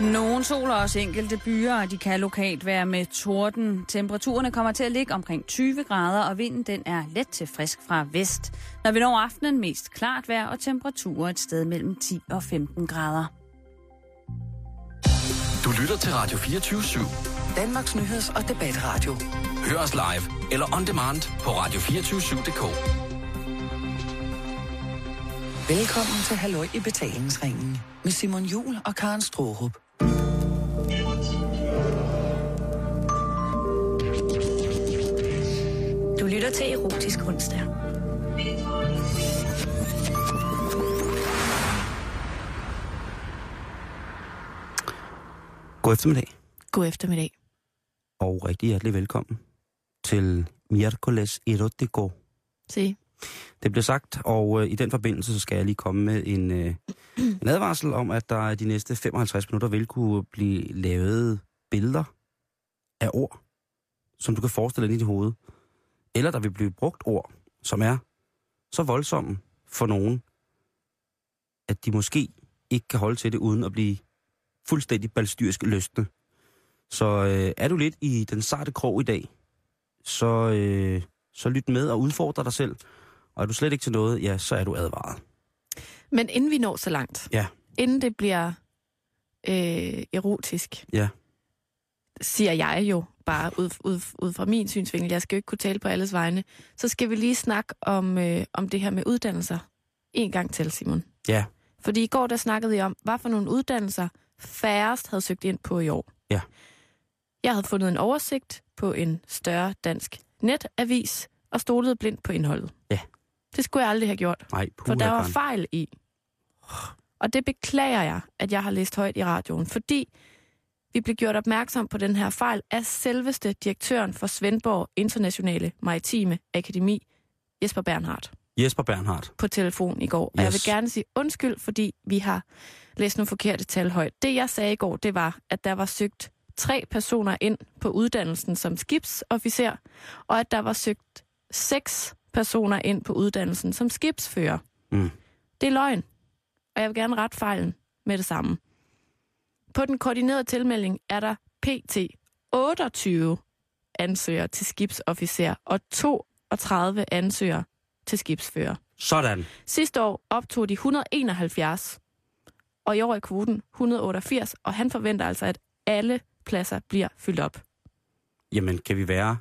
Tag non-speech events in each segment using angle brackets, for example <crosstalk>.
Nogle sol og også enkelte byer, og de kan lokalt være med torden. Temperaturerne kommer til at ligge omkring 20 grader, og vinden den er let til frisk fra vest. Når vi når aftenen mest klart vejr og temperaturer et sted mellem 10 og 15 grader. Du lytter til Radio 24 /7. Danmarks Nyheds- og Debatradio. Hør os live eller on demand på radio247.dk. Velkommen til Halløj i betalingsringen med Simon Jul og Karen Strohrup. Du lytter til Erotisk onsdag. God eftermiddag, God eftermiddag. og rigtig hjertelig velkommen til Miércoles Erotico. Se. Det blev sagt, og øh, i den forbindelse så skal jeg lige komme med en, øh, en advarsel om, at der de næste 55 minutter vil kunne blive lavet billeder af ord, som du kan forestille dig i dit hoved. Eller der vil blive brugt ord, som er så voldsomme for nogen, at de måske ikke kan holde til det uden at blive fuldstændig balstyrisk løsne. Så øh, er du lidt i den sarte krog i dag, så, øh, så lyt med og udfordre dig selv. Og er du slet ikke til noget, ja, så er du advaret. Men inden vi når så langt, Ja. inden det bliver øh, erotisk, Ja. siger jeg jo bare ud, ud, ud fra min synsvinkel, jeg skal jo ikke kunne tale på alles vegne, så skal vi lige snakke om, øh, om det her med uddannelser en gang til, Simon. Ja. Fordi i går der snakkede vi om, hvad for nogle uddannelser færrest havde søgt ind på i år. Ja. Jeg havde fundet en oversigt på en større dansk netavis og stolede blindt på indholdet. Ja. Det skulle jeg aldrig have gjort, Nej, for der var fejl i. Og det beklager jeg, at jeg har læst højt i radioen, fordi vi blev gjort opmærksom på den her fejl af selveste direktøren for Svendborg Internationale Maritime Akademi, Jesper Bernhardt Jesper Bernhardt. på telefon i går. Og jeg Yes. vil gerne sige undskyld, fordi vi har læst nogle forkerte tal højt. Det jeg sagde i går, det var, at der var søgt tre personer ind på uddannelsen som skibsofficer, og at der var søgt seks personer ind på uddannelsen som skibsfører. Mm. Det er løgn, og jeg vil gerne rette fejlen med det samme. På den koordinerede tilmelding er der pt. 28 ansøgere til skibsofficer og 32 ansøgere til skibsfører. Sådan. Sidste år optog de 171, og i år er kvoten 188, og han forventer altså, at alle pladser bliver fyldt op. Jamen, kan vi være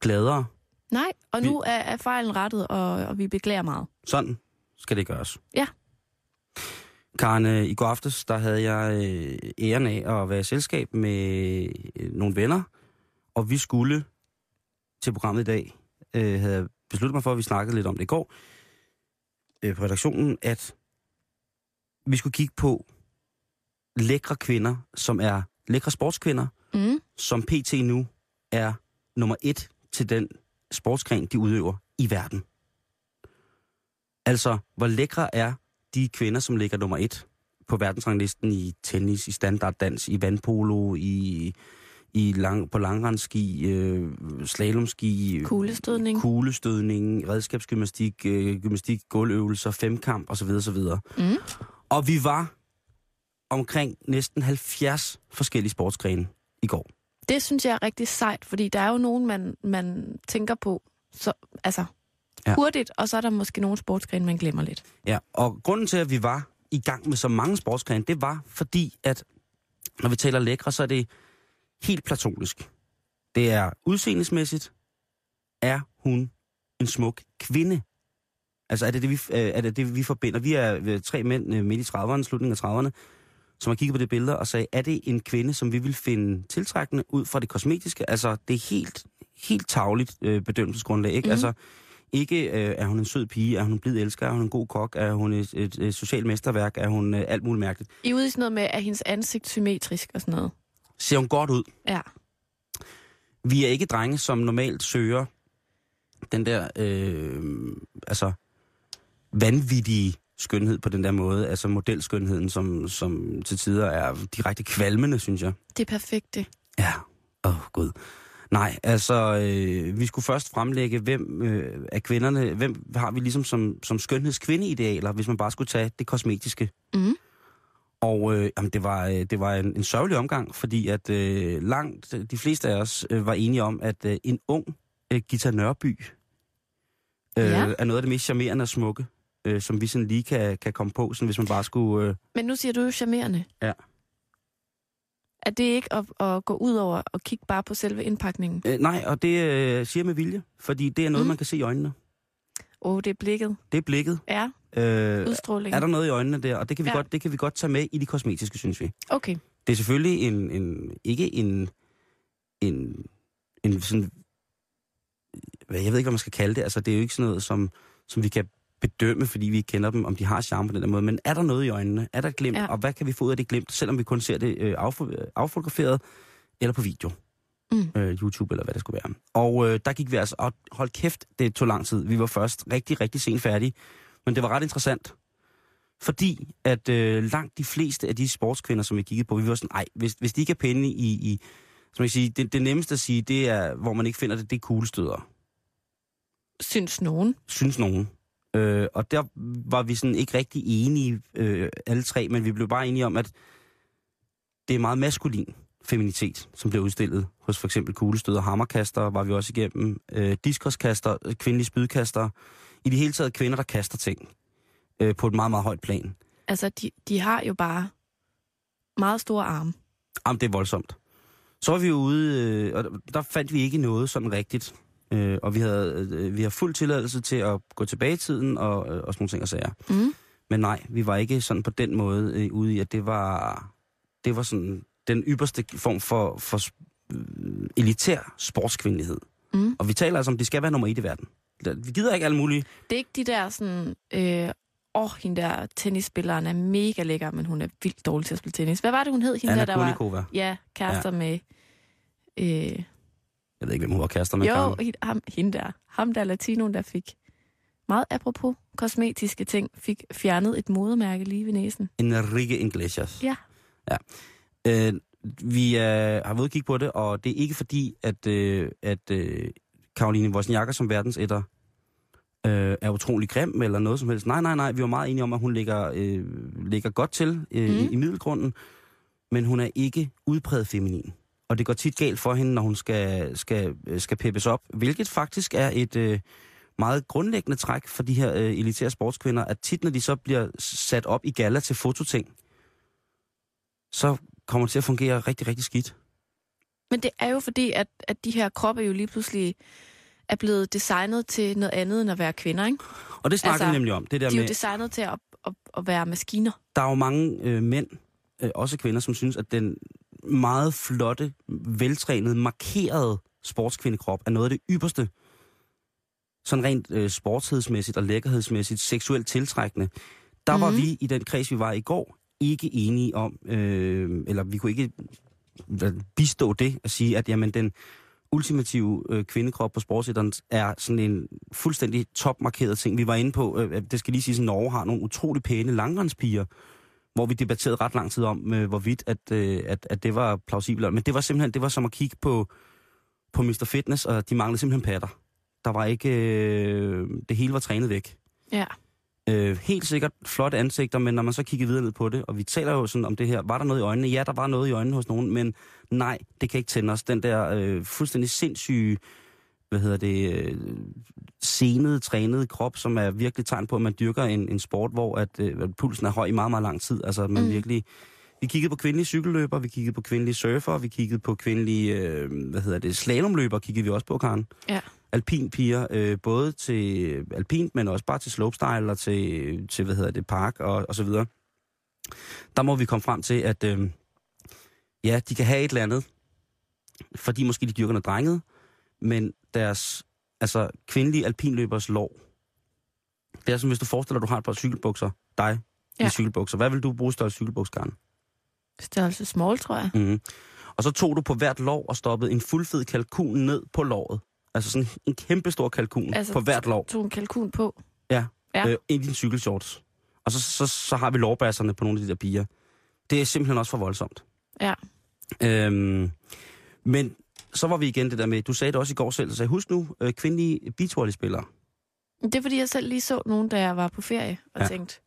gladere? Nej, og Vi- nu er, er fejlen rettet, og, og vi beklager meget. Sådan skal det gøres. Ja. Karen, øh, i går aftes, der havde jeg øh, æren af at være i selskab med øh, nogle venner, og vi skulle til programmet i dag, øh, havde jeg besluttet mig for, at vi snakkede lidt om det i går, øh, på redaktionen, at vi skulle kigge på lækre kvinder, som er lækre sportskvinder, Mm. som pt. nu er nummer et til den sportsgren, de udøver i verden. Altså, hvor lækre er de kvinder, som ligger nummer et på verdensranglisten i tennis, i standarddans, i vandpolo, i, i lang, på langrensski, øh, slalomski, Kuglestødning. kuglestødning, redskabsgymnastik, øh, gymnastik, gulvøvelser, femkamp osv. osv. Mm. Og vi var omkring næsten 70 forskellige sportsgrene i går. Det synes jeg er rigtig sejt, fordi der er jo nogen, man, man tænker på så, altså, Ja. hurtigt, og så er der måske nogle sportsgrene, man glemmer lidt. Ja, og grunden til, at vi var i gang med så mange sportsgrene, det var fordi, at når vi taler lækre, så er det helt platonisk. Det er udseendesmæssigt, er hun en smuk kvinde. Altså er det det, vi, øh, er det, det, vi forbinder? Vi er øh, tre mænd øh, midt i 30'erne, slutningen af 30'erne, som har kigget på det billeder og sagde, er det en kvinde, som vi vil finde tiltrækkende ud fra det kosmetiske? Altså, det er helt, helt tagligt øh, bedømmelsesgrundlag, ikke? Mhm. Altså, ikke øh, er hun en sød pige, er hun en blid elsker, er hun en god kok, er hun et, et, et socialt mesterværk, er hun øh, alt muligt mærkeligt. I er ude i sådan noget med, at hendes ansigt symmetrisk og sådan noget. Ser hun godt ud? Ja. Vi er ikke drenge, som normalt søger den der, øh, altså, vanvittige skønhed på den der måde. Altså modelskønheden, som, som til tider er direkte kvalmende, synes jeg. Det er perfekt, det. Ja, åh oh, gud. Nej, altså, øh, vi skulle først fremlægge, hvem øh, af kvinderne, hvem har vi ligesom som, som skønhedskvindeidealer, hvis man bare skulle tage det kosmetiske. Mhm. Og øh, jamen, det var, øh, det var en, en sørgelig omgang, fordi at øh, langt de fleste af os øh, var enige om, at øh, en ung øh, Gita Nørby øh, Ja. er noget af det mest charmerende og smukke, øh, som vi sådan lige kan, kan komme på, sådan, hvis man bare skulle... Øh, Men nu siger du jo charmerende. Ja. Er det ikke at, at gå ud over og kigge bare på selve indpakningen? øh, nej, og det øh, siger med vilje, fordi det er noget, Mm. man kan se i øjnene. Åh, oh, det er blikket. Det er blikket. Ja, Øh, udstrålingen. er der noget i øjnene der, og det kan, vi Ja. godt, det kan vi godt tage med i de kosmetiske, synes vi. Okay. Det er selvfølgelig en, en ikke en, en, en sådan, jeg ved ikke, hvad man skal kalde det. Altså, det er jo ikke sådan noget, som, som vi kan bedømme, fordi vi ikke kender dem, om de har charme på den der måde. Men er der noget i øjnene? Er der et glimt? Ja. Og hvad kan vi få ud af det glimt, selvom vi kun ser det øh, affo- affotograferet eller på video? Mm. Øh, YouTube eller hvad det skulle være. Og øh, der gik vi altså, og hold kæft, det tog lang tid. Vi var først rigtig, rigtig sent færdige. Men det var ret interessant. Fordi at øh, langt de fleste af de sportskvinder, som vi kiggede på, vi var sådan, ej, hvis, hvis de ikke er pæne i, i som jeg siger, det, det nemmeste at sige, det er, hvor man ikke finder det, det er kuglestøder, Synes nogen. synes nogen. Øh, og der var vi sådan ikke rigtig enige, øh, alle tre, men vi blev bare enige om, at det er meget maskulin feminitet, som bliver udstillet hos for eksempel kuglestøder, hammerkaster, var vi også igennem, øh, diskoskaster, øh, kvindelige spydkaster, i det hele taget kvinder, der kaster ting øh, på et meget, meget højt plan. Altså, de, de har jo bare meget store arme. Jamen, det er voldsomt. Så var vi ude, øh, og der fandt vi ikke noget sådan rigtigt. Øh, og vi havde, øh, vi har fuld tilladelse til at gå tilbage i tiden og, øh, og sådan nogle ting og sager. Mm. Men nej, vi var ikke sådan på den måde øh, ude i, at det var, det var sådan den ypperste form for, for øh, elitær sportskvindelighed. Mm. Og vi taler altså om, det skal være nummer et i verden. Vi gider ikke alle mulige. Det er ikke de der sådan... Øh, åh, hende der tennisspilleren er mega lækker, men hun er vildt dårlig til at spille tennis. Hvad var det, hun hed? Hende Anna der, der var... Ja, kærester ja. med... Øh, Jeg ved ikke, hvem hun var kærester med. jo, Karen. ham, hende der. Ham der latinoen, der fik meget apropos kosmetiske ting, fik fjernet et modermærke lige ved næsen. Enrique Iglesias. Ja. ja. Øh, vi øh, har været kigge på det, og det er ikke fordi, at, øh, at øh, Karoline Wozniakker som verdensetter øh, er utrolig grim eller noget som helst. Nej, nej, nej. Vi var meget enige om, at hun ligger, øh, ligger godt til øh, mm. i, i middelgrunden, men hun er ikke udpræget feminin. Og det går tit galt for hende, når hun skal, skal, øh, skal peppes op, hvilket faktisk er et øh, meget grundlæggende træk for de her øh, elitære sportskvinder, at tit, når de så bliver sat op i gala til fototing, så kommer det til at fungere rigtig, rigtig skidt. Men det er jo fordi, at, at de her kroppe jo lige pludselig er blevet designet til noget andet end at være kvinder, ikke? Og det snakker Altså, vi nemlig om. Det der De er jo med, designet til at, at, at være maskiner. der er jo mange øh, mænd, øh, også kvinder, som synes, at den meget flotte, veltrænede, markerede sportskvindekrop er noget af det ypperste. Sådan rent øh, sportshedsmæssigt og lækkerhedsmæssigt, seksuelt tiltrækkende. Der mm. var Mhm. vi i den kreds, vi var i går, ikke enige om, øh, eller vi kunne ikke bistå det at sige, at jamen, den ultimative øh, kvindekrop på sportsætteren er sådan en fuldstændig topmarkeret ting. Vi var inde på, øh, det skal lige sige, at Norge har nogle utrolig pæne langrendspiger, hvor vi debatterede ret lang tid om, øh, hvorvidt at, øh, at, at det var plausibelt. Men det var simpelthen det var som at kigge på, på Mr. Fitness, og de manglede simpelthen patter. Der var ikke... Øh, det hele var trænet væk. Ja. Øh, helt sikkert flotte ansigter, men når man så kigger videre ned på det, og vi taler jo sådan om det her, var der noget i øjnene? Ja, der var noget i øjnene hos nogen, men nej, det kan ikke tænde os. Den der øh, fuldstændig sindssyge, hvad hedder det, øh, senede, trænede krop, som er virkelig tegn på, at man dyrker en, en sport, hvor at, øh, pulsen er høj i meget, meget lang tid. Altså, man Mm. virkelig... Vi kiggede på kvindelige cykelløbere, vi kiggede på kvindelige surfer, vi kiggede på kvindelige, øh, hvad hedder det, slalomløbere kiggede vi også på, Karen Ja. alpinpiger, øh, både til alpint, men også bare til slopestyle og til, til hvad hedder det, park og, og så videre. Der må vi komme frem til, at øh, ja, de kan have et eller andet, fordi måske de dyrker noget drenget, men deres altså, kvindelige alpinløbers lov, det er som hvis du forestiller dig, du har et par cykelbukser, dig ja. I cykelbukser. Hvad vil du bruge størrelse cykelbuksgarn? Størrelse small, tror jeg. Mm. Og så tog du på hvert lov og stoppede en fuldfed kalkun ned på låret. Altså sådan en kæmpe stor kalkun Altså, på hvert lov. Tog en kalkun på. Ja, Ja. ja. Øh, i din cykelshorts. Og så, så, så har vi lårbasserne på nogle af de der piger. Det er simpelthen også for voldsomt. Ja. Øhm, men så var vi igen det der med, du sagde det også i går selv, så sagde, husk nu, øh, kvindelige beachvolleyspillere. Det er fordi, jeg selv lige så nogen, da jeg var på ferie, og ja. Ja. tænkte,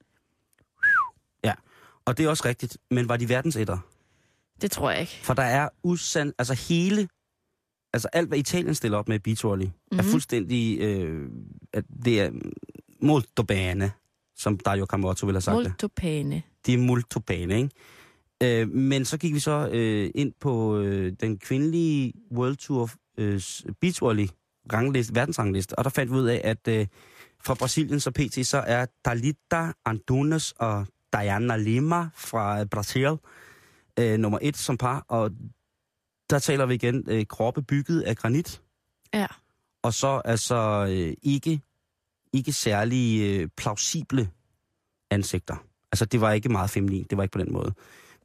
Og det er også rigtigt, men var de verdensætter? Det tror jeg ikke. For der er usand... Altså hele... Altså alt, hvad Italien stiller op med beachvolley, mm-hmm. er Mhm. fuldstændig... Øh, at det er molto som Dario Camotto ville have sagt det. Molto pæne. Det er molto ikke? Øh, men så gik vi så øh, ind på øh, den kvindelige World Tour øh, beachvolley rangliste, verdensrangliste, og der fandt vi ud af, at øh, fra Brasilien så pt. så er Dalita Antunes og Diana Lima fra Brasil øh, nummer et som par, og der taler vi igen øh, kroppe bygget af granit, Ja. og så altså øh, ikke, ikke særlig øh, plausible ansigter. Altså, det var ikke meget feminin. Det var ikke på den måde.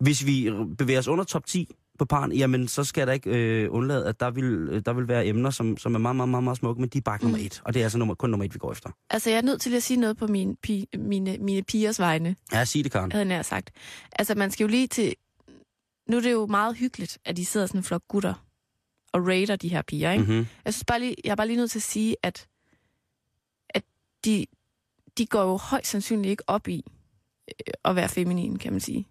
Hvis vi bevæger os under top 10 på paren, jamen, så skal der ikke øh, undlade, at der vil, øh, der vil være emner, som, som er meget, meget, meget, meget smukke, men de er bare ikke nummer Mm. et. Og det er altså nummer, kun nummer et, vi går efter. Altså, jeg er nødt til at sige noget på min, pi, mine, mine pigers vegne, Ja, sig det, Karen. havde jeg sagt. Altså, man skal jo lige til... Nu er det jo meget hyggeligt, at de sidder sådan en flok gutter og raider de her piger, ikke? Mm-hmm. Jeg synes bare lige, jeg er bare lige nødt til at sige, at, at de, de går jo højst sandsynligt ikke op i øh, at være feminin, kan man sige.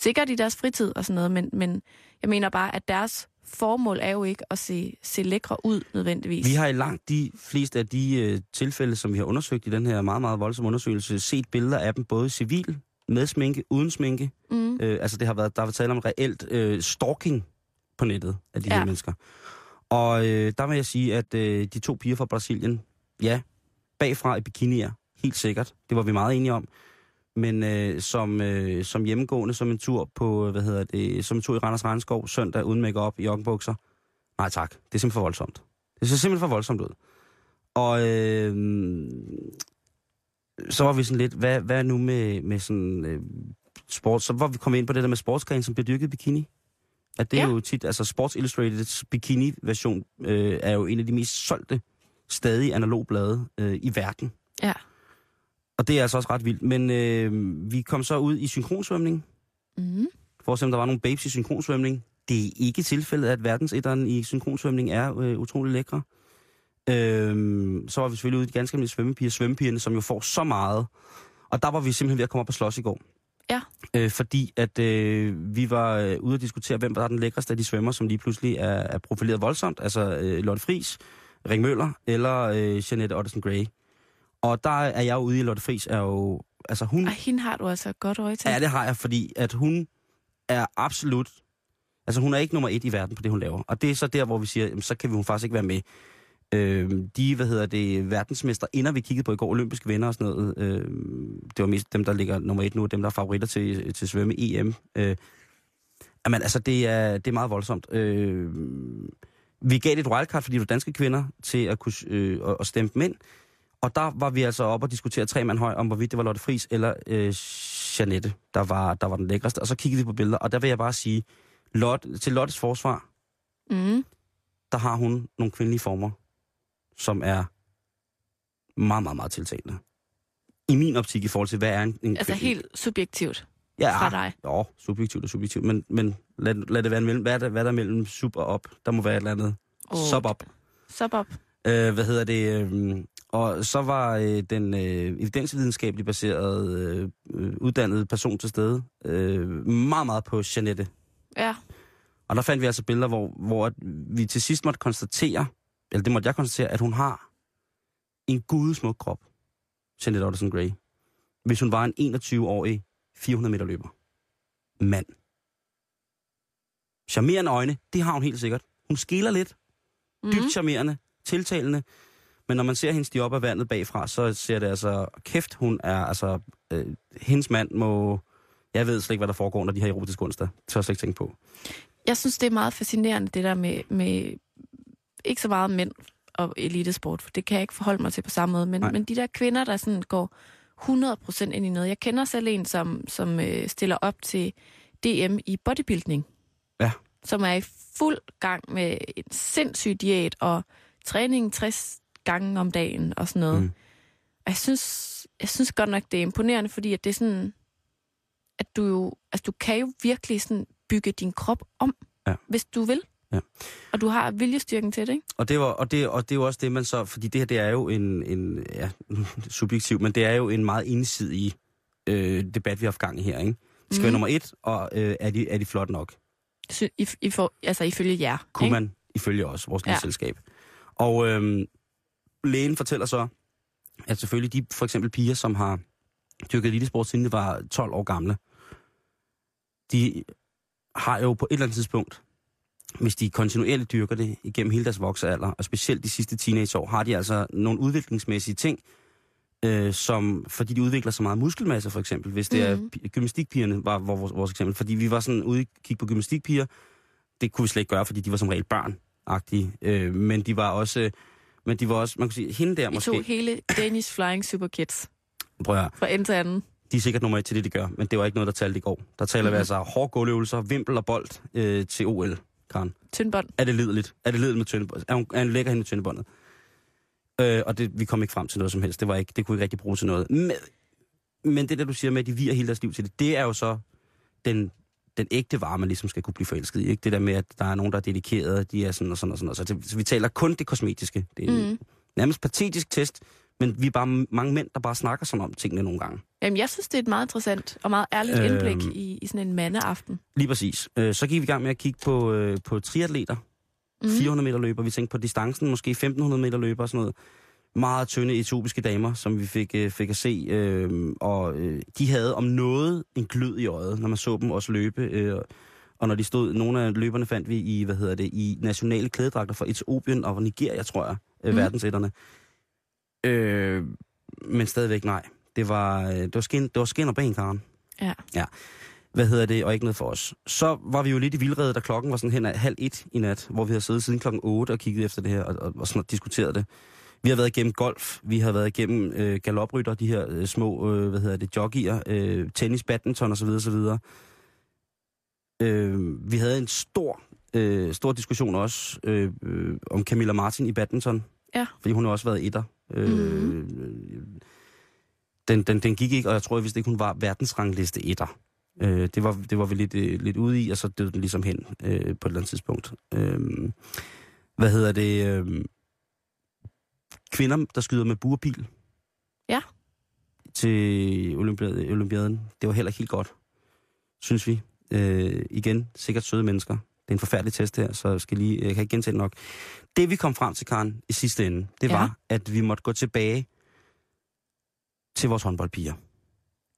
Sikkert i deres fritid og sådan noget, men, men jeg mener bare, at deres formål er jo ikke at se, se lækre ud nødvendigvis. Vi har i langt de fleste af de øh, tilfælde, som vi har undersøgt i den her meget, meget voldsomme undersøgelse, set billeder af dem både civil, med sminke, uden sminke. Mm. Øh, altså det har været, der har været tale om reelt øh, stalking på nettet af de ja. Her mennesker. Og øh, der vil jeg sige, at øh, de to piger fra Brasilien, ja, bagfra i bikinier, helt sikkert. Det var vi meget enige om. Men øh, som, øh, som hjemmegående, som en tur på, hvad hedder det, som en tur i Randers Regnskov søndag uden make-up i joggenbukser. Nej tak, det er simpelthen for voldsomt. Det ser simpelthen for voldsomt ud. Og øh, så var vi sådan lidt, hvad, hvad nu med, med sådan øh, sport? Så var vi kommet ind på det der med sportsgren, som bliver dyrket i bikini. At det ja. Er jo tit, altså Sports Illustrateds bikini-version øh, er jo en af de mest solgte stadig analogblade øh, i verden. Og det er altså også ret vildt. Men øh, vi kom så ud i synkronsvømning, Mm. for at se, om der var nogle babes i synkronsvømning. Det er ikke tilfældet, at verdensetteren i synkronsvømning er øh, utrolig lækre. Øhm, så var vi selvfølgelig ude i de ganske almindelige svømmepiger, svømmepigerne, som jo får så meget. Og der var vi simpelthen ved at komme op og slås i går. Ja. Øh, fordi at øh, vi var øh, ude at diskutere, hvem der er den lækreste af de svømmer, som lige pludselig er, er profileret voldsomt. Altså øh, Lotte Friis, Ring Møller eller øh, Jeanette Ottesen Gray. Og der er jeg jo ude i, Lotte Friis er jo... Altså hun... Og hende har du altså godt øje til. Ja, det har jeg, fordi at hun er absolut... Altså, hun er ikke nummer et i verden på det, hun laver. Og det er så der, hvor vi siger, jamen, så kan vi hun faktisk ikke være med. Øh, de, hvad hedder det, verdensmester, inden vi kiggede på i går, olympiske venner og sådan noget, øh, det var mest dem, der ligger nummer et nu, dem, der er favoritter til, til svømme EM. Øh, jamen, altså, det er, det er meget voldsomt. Øh, vi gav det et wildcard, fordi det var danske kvinder, til at kunne øh, at stemme dem ind. Og der var vi altså oppe og diskutere tre mand høj, om hvorvidt det var Lotte Friis eller øh, Janette, der var, der var den lækreste. Og så kiggede vi på billeder, og der vil jeg bare sige, Lotte, til Lottes forsvar, Mm. der har hun nogle kvindelige former, som er meget, meget, meget tiltalende. I min optik i forhold til, hvad er en, en Altså kvinde- helt subjektivt ja, fra dig. Jo, subjektivt og subjektivt, men, men lad, lad det være mellem, hvad er, der, hvad er der mellem sub og op? Der må være et eller andet. Åh, Sub op. Sub op. Øh, hvad hedder det? Øh, og så var øh, den øh, evidensvidenskabeligt baserede øh, øh, uddannede person til stede øh, meget, meget på Janette. Ja. Og der fandt vi altså billeder, hvor, hvor vi til sidst måtte konstatere, eller det måtte jeg konstatere, at hun har en gudesmuk krop, Janette Ottesen Gray, hvis hun var en 21-årig 400 meter løber. Mand. Charmerende øjne, det har hun helt sikkert. Hun skiller lidt, Mm. dybt charmerende, tiltalende. Men når man ser hende stige op af vandet bagfra, så ser det altså, kæft, hun er, altså, øh, hendes mand må, jeg ved slet ikke, hvad der foregår, når de har erotisk onsdag. Det tør jeg slet ikke tænke på. Jeg synes, det er meget fascinerende, det der med, med ikke så meget mænd og elitesport, for det kan jeg ikke forholde mig til på samme måde, men, Nej. men de der kvinder, der sådan går 100% ind i noget. Jeg kender selv en, som, som øh, stiller op til DM i bodybuilding. Ja. Som er i fuld gang med en sindssyg diæt og træning 60 gange om dagen og sådan noget. Mm. Og jeg synes, jeg synes godt nok, det er imponerende, fordi at det er sådan, at du jo, altså du kan jo virkelig sådan bygge din krop om, Ja. hvis du vil. Ja. Og du har viljestyrken til det, ikke? Og det, var, og, det, og det er jo også det, man så... Fordi det her, det er jo en... en ja, <laughs> subjektiv, men det er jo en meget ensidig øh, debat, vi har haft gang i her, ikke? De skal mm. være nummer et, og øh, er, de, er de flot nok? Sy- I, I får, altså ifølge jer. Kunne ikke? man ifølge os, vores ja. selskab. Og øh, lægen fortæller så, at selvfølgelig de for eksempel piger, som har dyrket elitesport siden de var 12 år gamle, de har jo på et eller andet tidspunkt, hvis de kontinuerligt dyrker det igennem hele deres voksealder, og specielt de sidste teenageår, har de altså nogle udviklingsmæssige ting, øh, som, fordi de udvikler så meget muskelmasse for eksempel, hvis det Mhm. er pi- gymnastikpigerne, var vores, vores eksempel, fordi vi var sådan ude og kigge på gymnastikpiger, det kunne vi slet ikke gøre, fordi de var som regel børn-agtige, øh, men de var også, men de var også, man kan sige, hende der I måske, tog hele Danish Flying Super Kids prøv at høre, fra ende til anden. de er sikkert nummer et til det, de gør, men det var ikke noget, der talte i går. Der taler mm. vi Mhm. altså hårde gulvøvelser, vimpel og bold øh, til OL, Karen. Tyndbånd. Er det lideligt? Er det lideligt med tyndebåndet? Er hun, er hun lækker hende med tyndebåndet? Øh, og det, vi kom ikke frem til noget som helst. Det, var ikke, det kunne ikke rigtig bruge til noget. Men, men det der, du siger med, at de virer hele deres liv til det, det er jo så den, den ægte vare, man ligesom skal kunne blive forelsket i. Ikke? Det der med, at der er nogen, der er dedikerede, de er sådan og sådan og sådan. Så, det, så vi taler kun det kosmetiske. Det er Mhm. mm. nærmest patetisk test, men vi er bare mange mænd, der bare snakker sådan om tingene nogle gange. Jamen, jeg synes, det er et meget interessant og meget ærligt Øhm. indblik i, i sådan en mandeaften. Lige præcis. Øh, så gik vi i gang med at kigge på, øh, på triatleter. Mhm. 400 meter løber. Vi tænkte på distancen, måske 1500 meter løber og sådan noget. Meget tynde etiopiske damer, som vi fik, øh, fik at se. Øh, og øh, de havde om noget en glød i øjet, når man så dem også løbe. Øh, og når de stod, nogle af løberne fandt vi i, hvad hedder det, i nationale klædedragter fra Etiopien og Nigeria, tror jeg, øh, mm. verdensætterne. Øh, men stadigvæk nej. Det var, øh, det var, skin, det var skin og ben, Karen Ja. hvad hedder det, og ikke noget for os. Så var vi jo lidt i vildrede, da klokken var sådan hen af halv et i nat, hvor vi har siddet siden klokken 8 og kigget efter det her, og, og, og sådan diskuteret det. Vi har været igennem golf, vi har været igennem øh, galoprytter, de her øh, små, øh, hvad hedder det, joggier, øh, tennis, badminton osv. osv. Øh, vi havde en stor, øh, stor diskussion også øh, øh, om Camilla Martin i badminton. Ja. Fordi hun har også været etter. Øh, Mhm. den, den, den gik ikke, og jeg tror vist ikke, hun var verdensrangliste etter. Øh, det, var, det var vi lidt, øh, lidt ude i, og så døde den ligesom hen øh, på et eller andet tidspunkt. Øh, hvad hedder det? Øh, kvinder, der skyder med burpil. Ja. Til olympiaden, olympiaden. Det var heller ikke helt godt, synes vi. Øh, igen, sikkert søde mennesker. Det er en forfærdelig test her, så jeg, skal lige, jeg kan ikke gentage det nok. Det vi kom frem til, Karen, i sidste ende, det Ja. var, at vi måtte gå tilbage til vores håndboldpiger.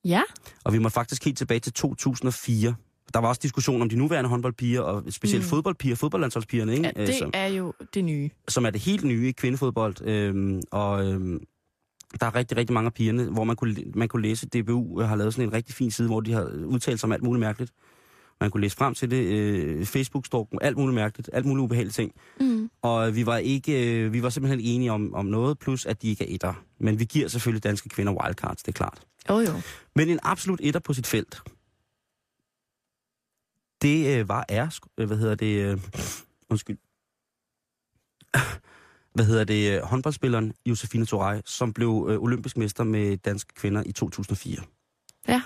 Ja. Og vi må faktisk helt tilbage til 2004. Der var også diskussion om de nuværende håndboldpiger, og specielt Mm. fodboldpiger, fodboldlandsholdspigerne, ikke? ja det som, er jo det nye. som er det helt nye i kvindefodbold. Øhm, og øhm, der er rigtig, rigtig mange af pigerne, hvor man kunne, man kunne læse, DBU har lavet sådan en rigtig fin side, hvor de har udtalt sig om alt muligt mærkeligt. Man kunne læse frem til det, øh, Facebook-stalken, alt muligt mærkeligt, alt muligt ubehagelige ting. Mm. Og vi var ikke, øh, vi var simpelthen enige om, om noget, plus at de ikke er etter. Men vi giver selvfølgelig danske kvinder wildcards, det er klart. Jo, jo. Men en absolut etter på sit felt, det øh, var er, øh, hvad hedder det, øh, undskyld, <laughs> hvad hedder det, øh, håndboldspilleren Josefine Torej, som blev øh, olympisk mester med danske kvinder i 2004. Ja.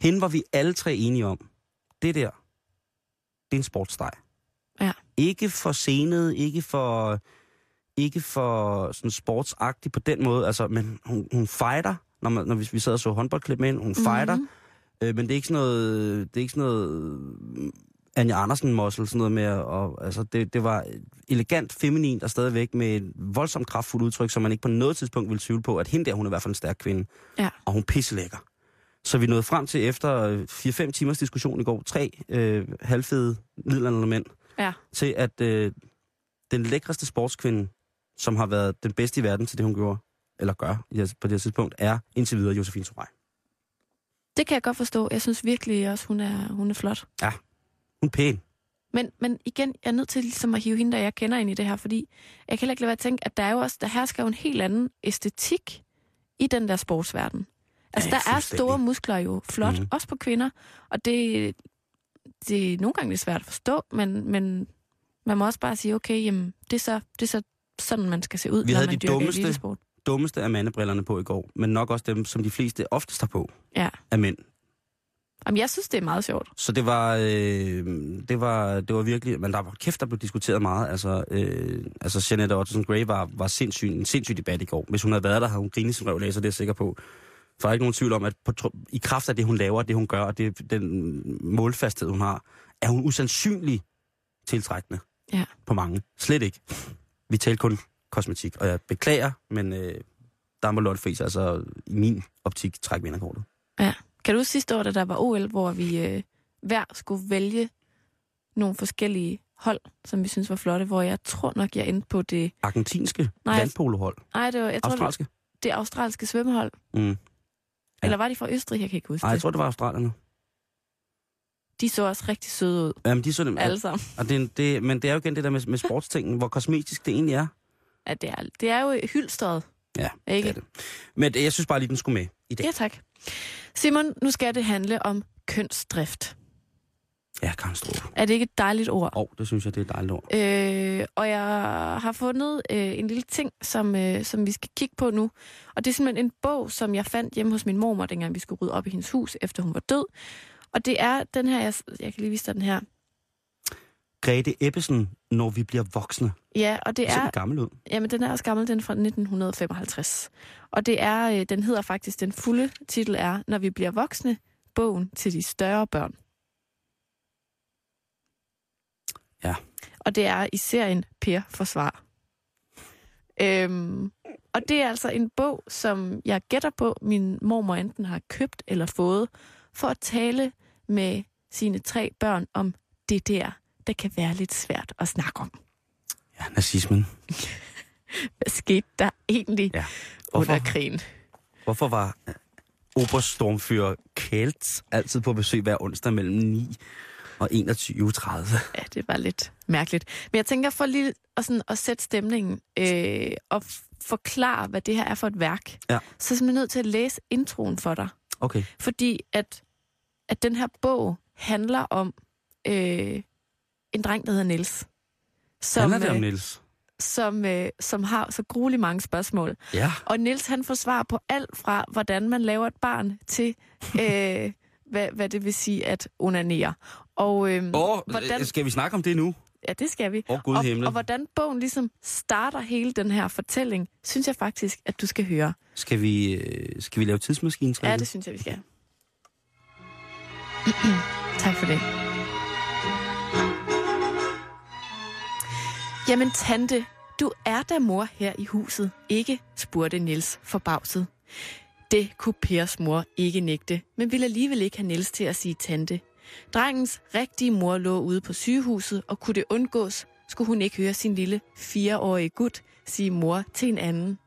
Hende var vi alle tre enige om. Det der, det er en sportsdej. Ja. Ikke for scenet, ikke for, ikke for sådan sportsagtig på den måde, altså, men hun, hun fighter, når, man, når vi, vi sad og så håndboldklip med hende, hun fighter, Mhm. Øh, men det er ikke sådan noget, det er ikke sådan noget øh, Anja Andersen muscle, sådan noget med, og, altså det, det var elegant, feminin og stadigvæk med et voldsomt kraftfuldt udtryk, som man ikke på noget tidspunkt ville tvivle på, at hende der, hun er i hvert fald en stærk kvinde. Ja. Og hun er pisselækker. Så vi nåede frem til efter øh, 4-5 timers diskussion i går, tre øh, halvfede middelalderne mænd, Ja. til at øh, den lækreste sportskvinde, som har været den bedste i verden til det, hun gjorde, eller gør på det her tidspunkt, er indtil videre Josefine Sorej. Det kan jeg godt forstå. Jeg synes virkelig også, hun er, hun er flot. Hun er pæn. Men, men igen, jeg er nødt til ligesom at hive hende, der jeg kender ind i det her, fordi jeg kan heller ikke lade være at tænke, at der er jo også, der hersker jo en helt anden æstetik i den der sportsverden. Altså, Ja, der er store muskler jo flot, mm. også på kvinder, og det, det er nogle gange lidt svært at forstå, men, men man må også bare sige, okay, jamen, det er så, det er så sådan, man skal se ud, Vi når havde man de dummeste- elitesport. Dummeste af mandebrillerne på i går, men nok også dem, som de fleste oftest har på Ja. af mænd. Jamen, jeg synes, det er meget sjovt. Så det var, øh, det var, det var virkelig, men der var kæft, der blev diskuteret meget. Altså, øh, altså Jeanette Ottesen Gray var, var sindssyg, en sindssyg debat i går. Hvis hun havde været der, havde hun grinet sin røv af, så det er jeg sikker på. For der er ikke nogen tvivl om, at på, i kraft af det, hun laver, det hun gør, og det, den målfasthed, hun har, er hun usandsynlig tiltrækkende Ja. på mange. Slet ikke. Vi taler kun kosmetik, og jeg beklager, men øh, der må Lotte Friis altså i min optik trække vinderkortet. Kan du huske sidste år, da der var OL, hvor vi øh, hver skulle vælge nogle forskellige hold, som vi synes var flotte, hvor jeg tror nok, jeg endte på det... Argentinske Nej, vandpolohold. Nej, det var, jeg tror, det, Australske. det australske svømmehold. Mm. Eller var de fra Østrig? Jeg kan ikke huske Nej, jeg det. tror, det var australierne. De så også rigtig søde ud, Jamen, de så dem. alle sammen. Og det, det, men det er jo igen det der med, med <laughs> sportstingen, hvor kosmetisk det egentlig er. Ja, det, er, det er jo hyldstret. Ja, Ikke? det er det. Men jeg synes bare lige, den skulle med i dag. Ja, tak. Simon, nu skal det handle om kønsdrift. Ja, Strup. Er det ikke et dejligt ord? Åh, oh, det synes jeg, det er et dejligt ord. Øh, og jeg har fundet øh, en lille ting, som, øh, som vi skal kigge på nu. Og det er simpelthen en bog, som jeg fandt hjemme hos min mormor, dengang vi skulle rydde op i hendes hus, efter hun var død. Og det er den her, jeg, jeg kan lige vise dig den her. Grete Ebbesen, når vi bliver voksne. Ja, og det er, den gammel ud. jamen den er også gammel, den er fra 1955. Og det er, øh, den hedder faktisk, den fulde titel er, Når vi bliver voksne, bogen til de større børn. Ja. Og det er i serien Per Forsvar. Øhm, og det er altså en bog, som jeg gætter på, min mormor enten har købt eller fået, for at tale med sine tre børn om det der, der kan være lidt svært at snakke om. Ja, nazismen. <laughs> Hvad skete der egentlig Ja. under Hvorfor, krigen? hvorfor var øh, Oberstormfører Kelt altid på besøg hver onsdag mellem 9 og 21.30? Ja, det var lidt mærkeligt. Men jeg tænker for lige at, sådan, at sætte stemningen øh, og forklare, hvad det her er for et værk, Ja. så er jeg nødt til at læse introen for dig. Okay. Fordi at, at den her bog handler om øh, en dreng, der hedder Niels. Som, Handler det om øh, Niels? som, øh, som har så grueligt mange spørgsmål. Ja. Og Niels han får svar på alt fra, hvordan man laver et barn, til <laughs> øh, hvad, hvad det vil sige at onanere. Og, øh, Åh, hvordan, skal vi snakke om det nu? ja, det skal vi. Åh, Gud og, og hvordan bogen ligesom starter hele den her fortælling, synes jeg faktisk, at du skal høre. Skal vi, øh, skal vi lave tidsmaskinen? Ja, det synes jeg, vi skal. <clears throat> tak for det. Jamen, tante, du er da mor her i huset, ikke? spurgte Nils forbavset. Det kunne Pers mor ikke nægte, men ville alligevel ikke have Niels til at sige tante. Drengens rigtige mor lå ude på sygehuset, og kunne det undgås, skulle hun ikke høre sin lille fireårige gut sige mor til en anden.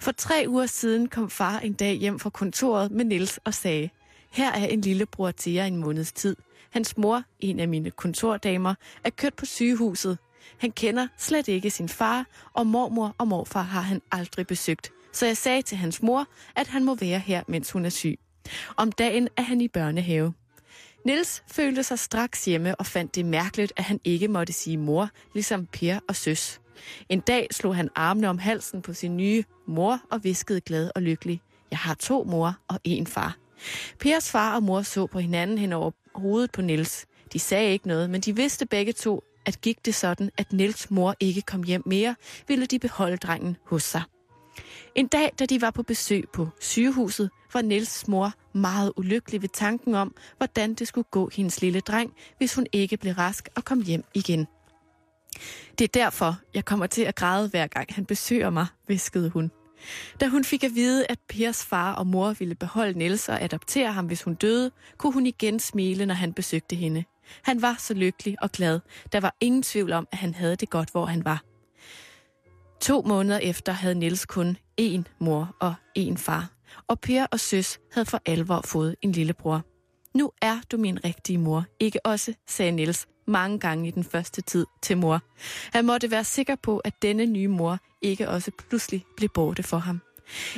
For tre uger siden kom far en dag hjem fra kontoret med Nils og sagde, her er en lillebror til jer en måneds tid. Hans mor, en af mine kontordamer, er kørt på sygehuset. Han kender slet ikke sin far, og mormor og morfar har han aldrig besøgt. Så jeg sagde til hans mor, at han må være her, mens hun er syg. Om dagen er han i børnehave. Nils følte sig straks hjemme og fandt det mærkeligt, at han ikke måtte sige mor, ligesom Per og søs. En dag slog han armene om halsen på sin nye mor og viskede glad og lykkelig. Jeg har to mor og en far. Pers far og mor så på hinanden hen over hovedet på Nils. De sagde ikke noget, men de vidste begge to, at gik det sådan, at Nils mor ikke kom hjem mere, ville de beholde drengen hos sig. En dag, da de var på besøg på sygehuset, var Nils mor meget ulykkelig ved tanken om, hvordan det skulle gå hendes lille dreng, hvis hun ikke blev rask og kom hjem igen. Det er derfor, jeg kommer til at græde hver gang han besøger mig, viskede hun. Da hun fik at vide, at Pers far og mor ville beholde Niels og adoptere ham, hvis hun døde, kunne hun igen smile, når han besøgte hende. Han var så lykkelig og glad. Der var ingen tvivl om, at han havde det godt, hvor han var. To måneder efter havde Niels kun én mor og én far. Og Per og Søs havde for alvor fået en lillebror. Nu er du min rigtige mor, ikke også, sagde Niels mange gange i den første tid til mor. Han måtte være sikker på, at denne nye mor ikke også pludselig blev borte for ham.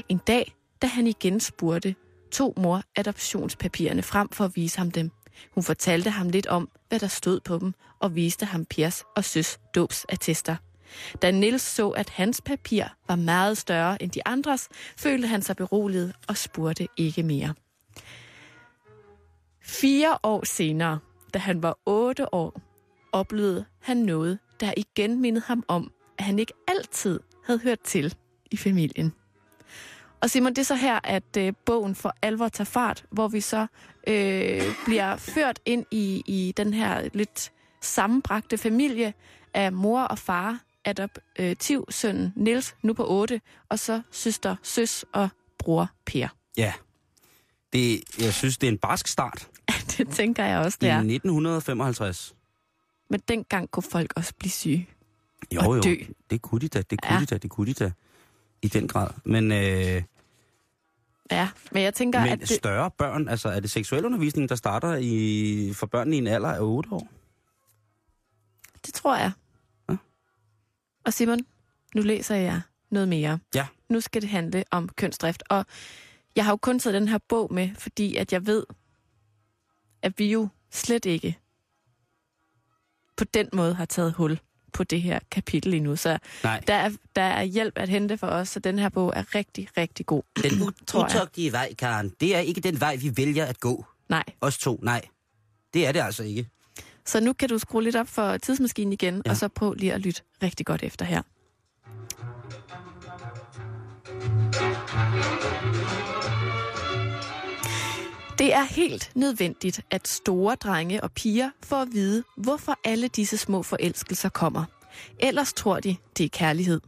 En dag, da han igen spurgte, tog mor adoptionspapirerne frem for at vise ham dem. Hun fortalte ham lidt om, hvad der stod på dem, og viste ham Piers og Søs dåbsattester. Da Nils så, at hans papir var meget større end de andres, følte han sig beroliget og spurgte ikke mere. Fire år senere, da han var otte år, oplevede han noget, der igen mindede ham om, at han ikke altid havde hørt til i familien. Og Simon, det er så her, at øh, bogen for alvor tager fart, hvor vi så øh, bliver ført ind i, i den her lidt sammenbragte familie af mor og far, adoptiv søn Nils, nu på 8, og så søster Søs og bror Per. Ja. Det, jeg synes, det er en barsk start <laughs> det tænker jeg også, i det er. 1955. Men dengang kunne folk også blive syge. Jo, Og jo, dø. det kunne de da, det kunne ja. de da, det kunne de da. I den grad. Men, øh, Ja, men jeg tænker, men at det, større børn, altså er det seksualundervisning, der starter i, for børn i en alder af 8 år? det tror jeg. Ja. Og Simon, nu læser jeg noget mere. Ja. Nu skal det handle om kønsdrift. Og jeg har jo kun taget den her bog med, fordi at jeg ved, at vi jo slet ikke på den måde har taget hul på det her kapitel endnu. Så Nej. der er, der er hjælp at hente for os, så den her bog er rigtig, rigtig god. Den <clears throat> utogtige vej, Karen, det er ikke den vej, vi vælger at gå. Nej. Os to, nej. Det er det altså ikke. Så nu kan du skrue lidt op for tidsmaskinen igen. Ja. og så prøv lige at lytte rigtig godt efter her. Det er helt nødvendigt, at store drenge og piger får at vide, hvorfor alle disse små forelskelser kommer. Ellers tror de, det er kærlighed.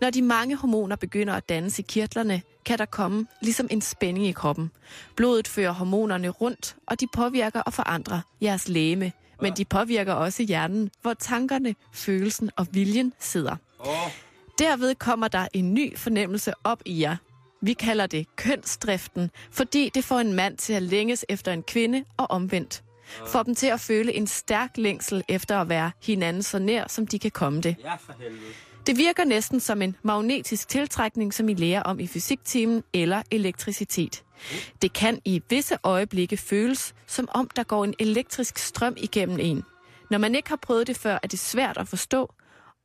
Når de mange hormoner begynder at dannes i kirtlerne, kan der komme ligesom en spænding i kroppen. Blodet fører hormonerne rundt, og de påvirker og forandrer jeres læme. Men de påvirker også hjernen, hvor tankerne, følelsen og viljen sidder. Derved kommer der en ny fornemmelse op i jer. Vi kalder det kønsdriften, fordi det får en mand til at længes efter en kvinde og omvendt. Får dem til at føle en stærk længsel efter at være hinanden så nær, som de kan komme det. Ja, for helvede. Det virker næsten som en magnetisk tiltrækning, som I lærer om i fysiktimen eller elektricitet. Det kan i visse øjeblikke føles, som om der går en elektrisk strøm igennem en. Når man ikke har prøvet det før, er det svært at forstå,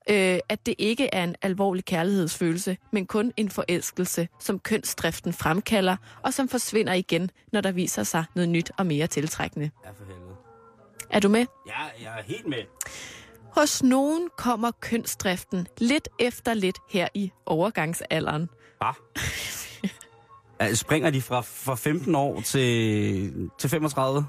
øh, at det ikke er en alvorlig kærlighedsfølelse, men kun en forelskelse, som kønsdriften fremkalder, og som forsvinder igen, når der viser sig noget nyt og mere tiltrækkende. Ja, for helvede. Er du med? Ja, jeg er helt med. Hos nogen kommer kønsdriften lidt efter lidt her i overgangsalderen. Bare. <laughs> Altså, springer de fra, fra 15 år til, til 35?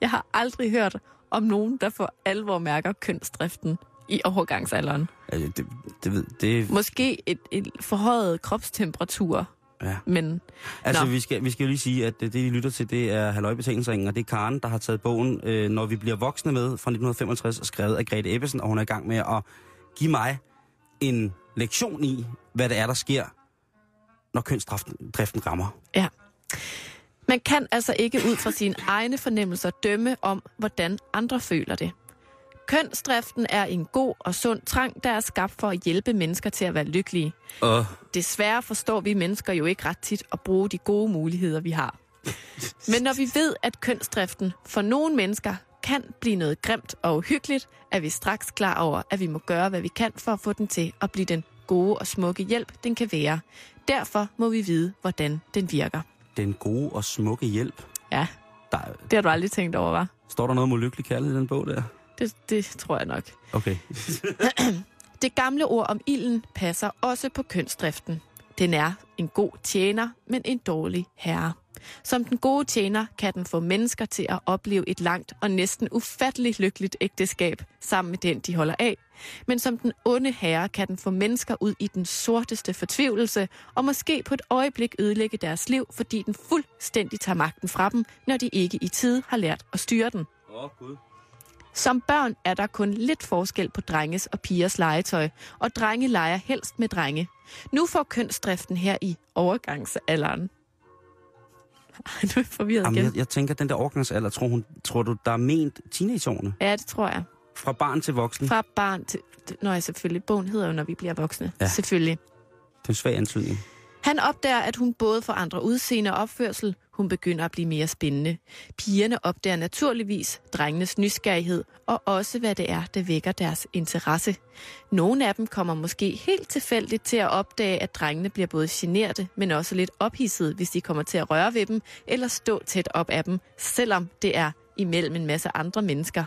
Jeg har aldrig hørt om nogen, der for alvor mærker kønsdriften i overgangsalderen. Altså, det, det, ved, det, Måske et, et forhøjet kropstemperatur, ja. men Altså, Nå. vi skal, vi skal jo lige sige, at det, det, I lytter til, det er Halløj Betalingsringen, og det er Karen, der har taget bogen, øh, når vi bliver voksne med, fra 1965, skrevet af Grete Ebbesen, og hun er i gang med at give mig en lektion i, hvad det er, der sker, når kønsdriften driften rammer. ja. Man kan altså ikke ud fra sine egne fornemmelser dømme om, hvordan andre føler det. Kønsdriften er en god og sund trang, der er skabt for at hjælpe mennesker til at være lykkelige. Uh. Desværre forstår vi mennesker jo ikke ret tit at bruge de gode muligheder, vi har. Men når vi ved, at kønsdriften for nogle mennesker kan blive noget grimt og uhyggeligt, er vi straks klar over, at vi må gøre, hvad vi kan for at få den til at blive den gode og smukke hjælp, den kan være. Derfor må vi vide, hvordan den virker. Den gode og smukke hjælp. Ja, Der, det har du aldrig tænkt over, var? står der noget om ulykkelig kærlighed i den bog der? Det, det tror jeg nok. Okay. <clears throat> Det gamle ord om ilden passer også på kønsdriften. Den er en god tjener, men en dårlig herre. Som den gode tjener kan den få mennesker til at opleve et langt og næsten ufatteligt lykkeligt ægteskab sammen med den, de holder af. Men som den onde herre kan den få mennesker ud i den sorteste fortvivlelse og måske på et øjeblik ødelægge deres liv, fordi den fuldstændig tager magten fra dem, når de ikke i tide har lært at styre den. Åh, oh, Gud. Som børn er der kun lidt forskel på drenges og pigers legetøj, og drenge leger helst med drenge. Nu får kønsdriften her i overgangsalderen. Ej, nu er jeg forvirret Jamen, igen. jeg, jeg tænker, den der overgangsalder, tror, hun, tror du, der er ment teenageårene? Ja, det tror jeg. Fra barn til voksen? Fra barn til... Nå, ja, selvfølgelig. Bogen hedder jo, når vi bliver voksne. Ja. Selvfølgelig. Det er en svag antydning. Han opdager, at hun både forandrer udseende og opførsel. Hun begynder at blive mere spændende. Pigerne opdager naturligvis drengenes nysgerrighed, og også hvad det er, der vækker deres interesse. Nogle af dem kommer måske helt tilfældigt til at opdage, at drengene bliver både generte, men også lidt ophidset, hvis de kommer til at røre ved dem, eller stå tæt op af dem, selvom det er imellem en masse andre mennesker.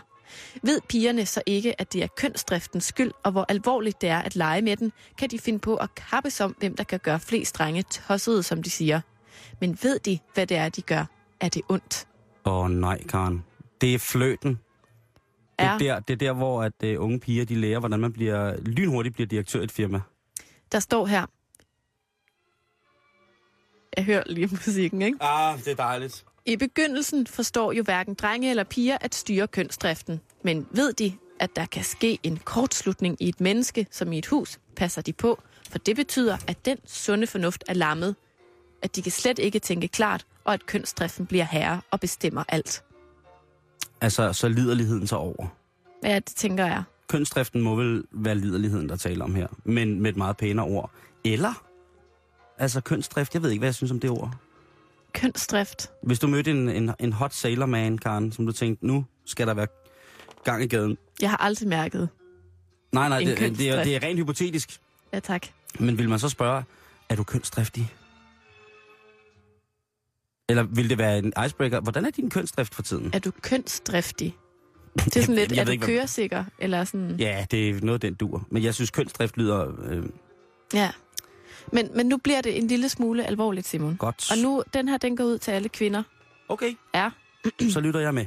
Ved pigerne så ikke, at det er kønsdriftens skyld, og hvor alvorligt det er at lege med den, kan de finde på at kappes om, hvem der kan gøre flest drenge tossede, som de siger. Men ved de, hvad det er, de gør? Er det ondt? Åh oh, nej, Karen. Det er fløten. Det er, Er, der, det er der, hvor at, uh, unge piger de lærer, hvordan man bliver lynhurtigt bliver direktør i et firma. der står her. Jeg hører lige musikken, ikke? Ah, det er dejligt. I begyndelsen forstår jo hverken drenge eller piger at styre kønsdriften. Men ved de, at der kan ske en kortslutning i et menneske, som i et hus, passer de på. For det betyder, at den sunde fornuft er lammet. At de kan slet ikke tænke klart, og at kønsdriften bliver herre og bestemmer alt. Altså, så liderligheden så over. Ja, det tænker jeg. Kønsdriften må vel være liderligheden, der taler om her, men med et meget pænere ord. Eller, altså kønsdrift, jeg ved ikke, hvad jeg synes om det ord. Kønsdrift. Hvis du mødte en, en, en hot sailor man, Karen, som du tænkte, nu skal der være gang i gaden. Jeg har aldrig mærket. Nej, nej, det, det, er, det er rent hypotetisk. Ja, tak. Men vil man så spørge, er du kønsdriftig? Eller vil det være en icebreaker? Hvordan er din kønsdrift for tiden? Er du kønsdriftig? <laughs> Det er sådan lidt, Jeg er du ikke, hvad- køresikker? Eller sådan... Ja, det er noget, den dur. Men jeg synes, kønsdrift lyder øh, Ja. Men, men nu bliver det en lille smule alvorligt, Simon. godt. Og nu, den her, den går ud til alle kvinder. Okay, Ja. <clears throat> så lytter jeg med.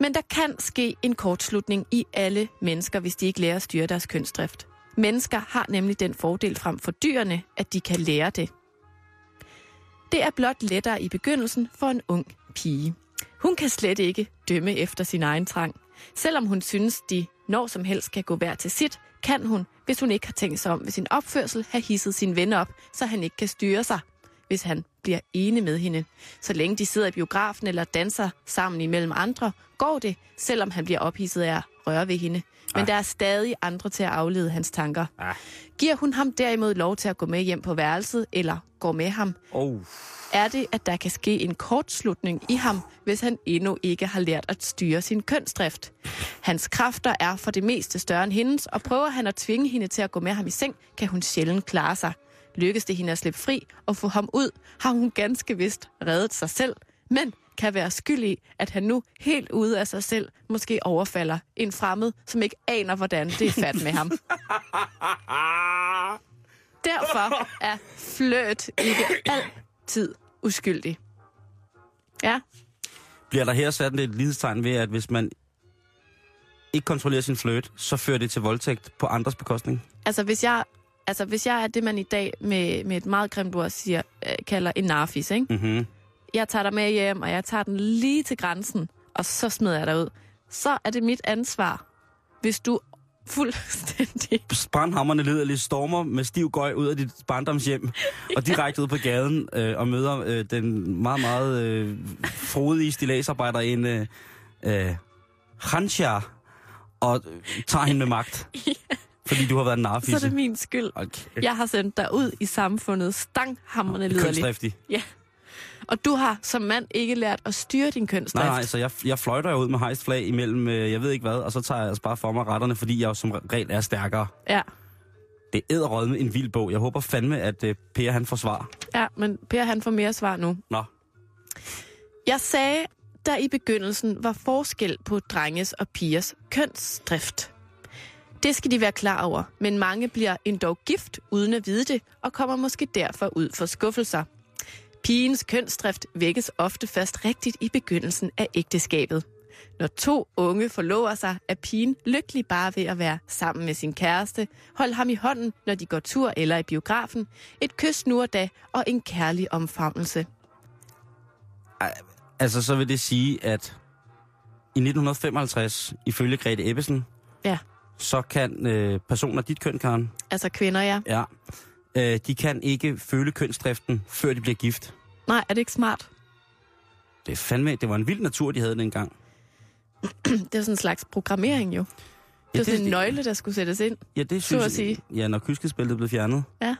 Men der kan ske en kortslutning i alle mennesker, hvis de ikke lærer at styre deres kønsdrift. Mennesker har nemlig den fordel frem for dyrene, at de kan lære det. Det er blot lettere i begyndelsen for en ung pige. Hun kan slet ikke dømme efter sin egen trang. Selvom hun synes, de når som helst kan gå hver til sit, kan hun, hvis hun ikke har tænkt sig om ved sin opførsel, have hisset sin ven op, så han ikke kan styre sig, hvis han bliver enig med hende. Så længe de sidder i biografen eller danser sammen imellem andre, går det, selvom han bliver ophidset af at røre ved hende. Men Ah. der er stadig andre til at aflede hans tanker. Ah. Giver hun ham derimod lov til at gå med hjem på værelset, eller går med ham, Oh. er det, at der kan ske en kortslutning i ham, hvis han endnu ikke har lært at styre sin kønsdrift. Hans kræfter er for det meste større end hendes, og prøver han at tvinge hende til at gå med ham i seng, kan hun sjældent klare sig. Lykkes det hende at slippe fri og få ham ud, har hun ganske vist reddet sig selv, men kan være skyld i, at han nu helt ude af sig selv måske overfalder en fremmed, som ikke aner, hvordan det er fat med ham. <laughs> Derfor er fløt ikke altid uskyldig. Ja, Bliver der her sat et lidestegn ved, at hvis man ikke kontrollerer sin fløt, så fører det til voldtægt på andres bekostning? altså hvis jeg, altså hvis jeg er det, man i dag med, med et meget grimt ord siger, øh, kalder en narfis, ikke? Mhm. Jeg tager dig med hjem, og jeg tager den lige til grænsen, og så smider jeg dig ud. Så er det mit ansvar, hvis du fuldstændig... brandhammerne liderligt stormer med stiv gøj ud af dit barndomshjem <laughs> og direkte ud på gaden øh, og møder øh, den meget, meget øh, frodige stilagsarbejder en øh, øh, Hansja og tager hende med magt. <laughs> Fordi du har været en Så er narfisse. det min skyld. Okay. Jeg har sendt dig ud i samfundet stanghammerne liderligt. Kønsdriftig. Ja. Og du har som mand ikke lært at styre din kønsdrift. Nej, nej, så jeg, jeg fløjter jo ud med hejst flag imellem, øh, jeg ved ikke hvad, og så tager jeg altså bare for mig retterne, fordi jeg jo som regel er stærkere. Ja. Det er æderrødme en vild bog. Jeg håber fandme, at øh, Per han får svar. ja, men Per han får mere svar nu. Nå, Jeg sagde, der i begyndelsen var forskel på drenges og pigers kønsdrift. Det skal de være klar over, men mange bliver endog gift uden at vide det, og kommer måske derfor ud for skuffelser. Pigens kønsdrift vækkes ofte først rigtigt i begyndelsen af ægteskabet. Når to unge forlover sig, er pigen lykkelig bare ved at være sammen med sin kæreste, holde ham i hånden, når de går tur eller i biografen, et kys nu og da og en kærlig omfavnelse. altså så vil det sige, at i 1955, ifølge Grete Ebbesen, Ja, så kan øh, personer af dit køn, Karen, altså kvinder, ja. ja, øh, de kan ikke føle kønsdriften, før de bliver gift. Nej, er det ikke smart? Det er fandme, det var en vild natur, de havde dengang. <clears throat> Det er sådan en slags programmering jo. Det er sådan en nøgle, der skulle sættes ind. Ja, det synes at sige. Ja, når kyskespillet blev fjernet, Ja,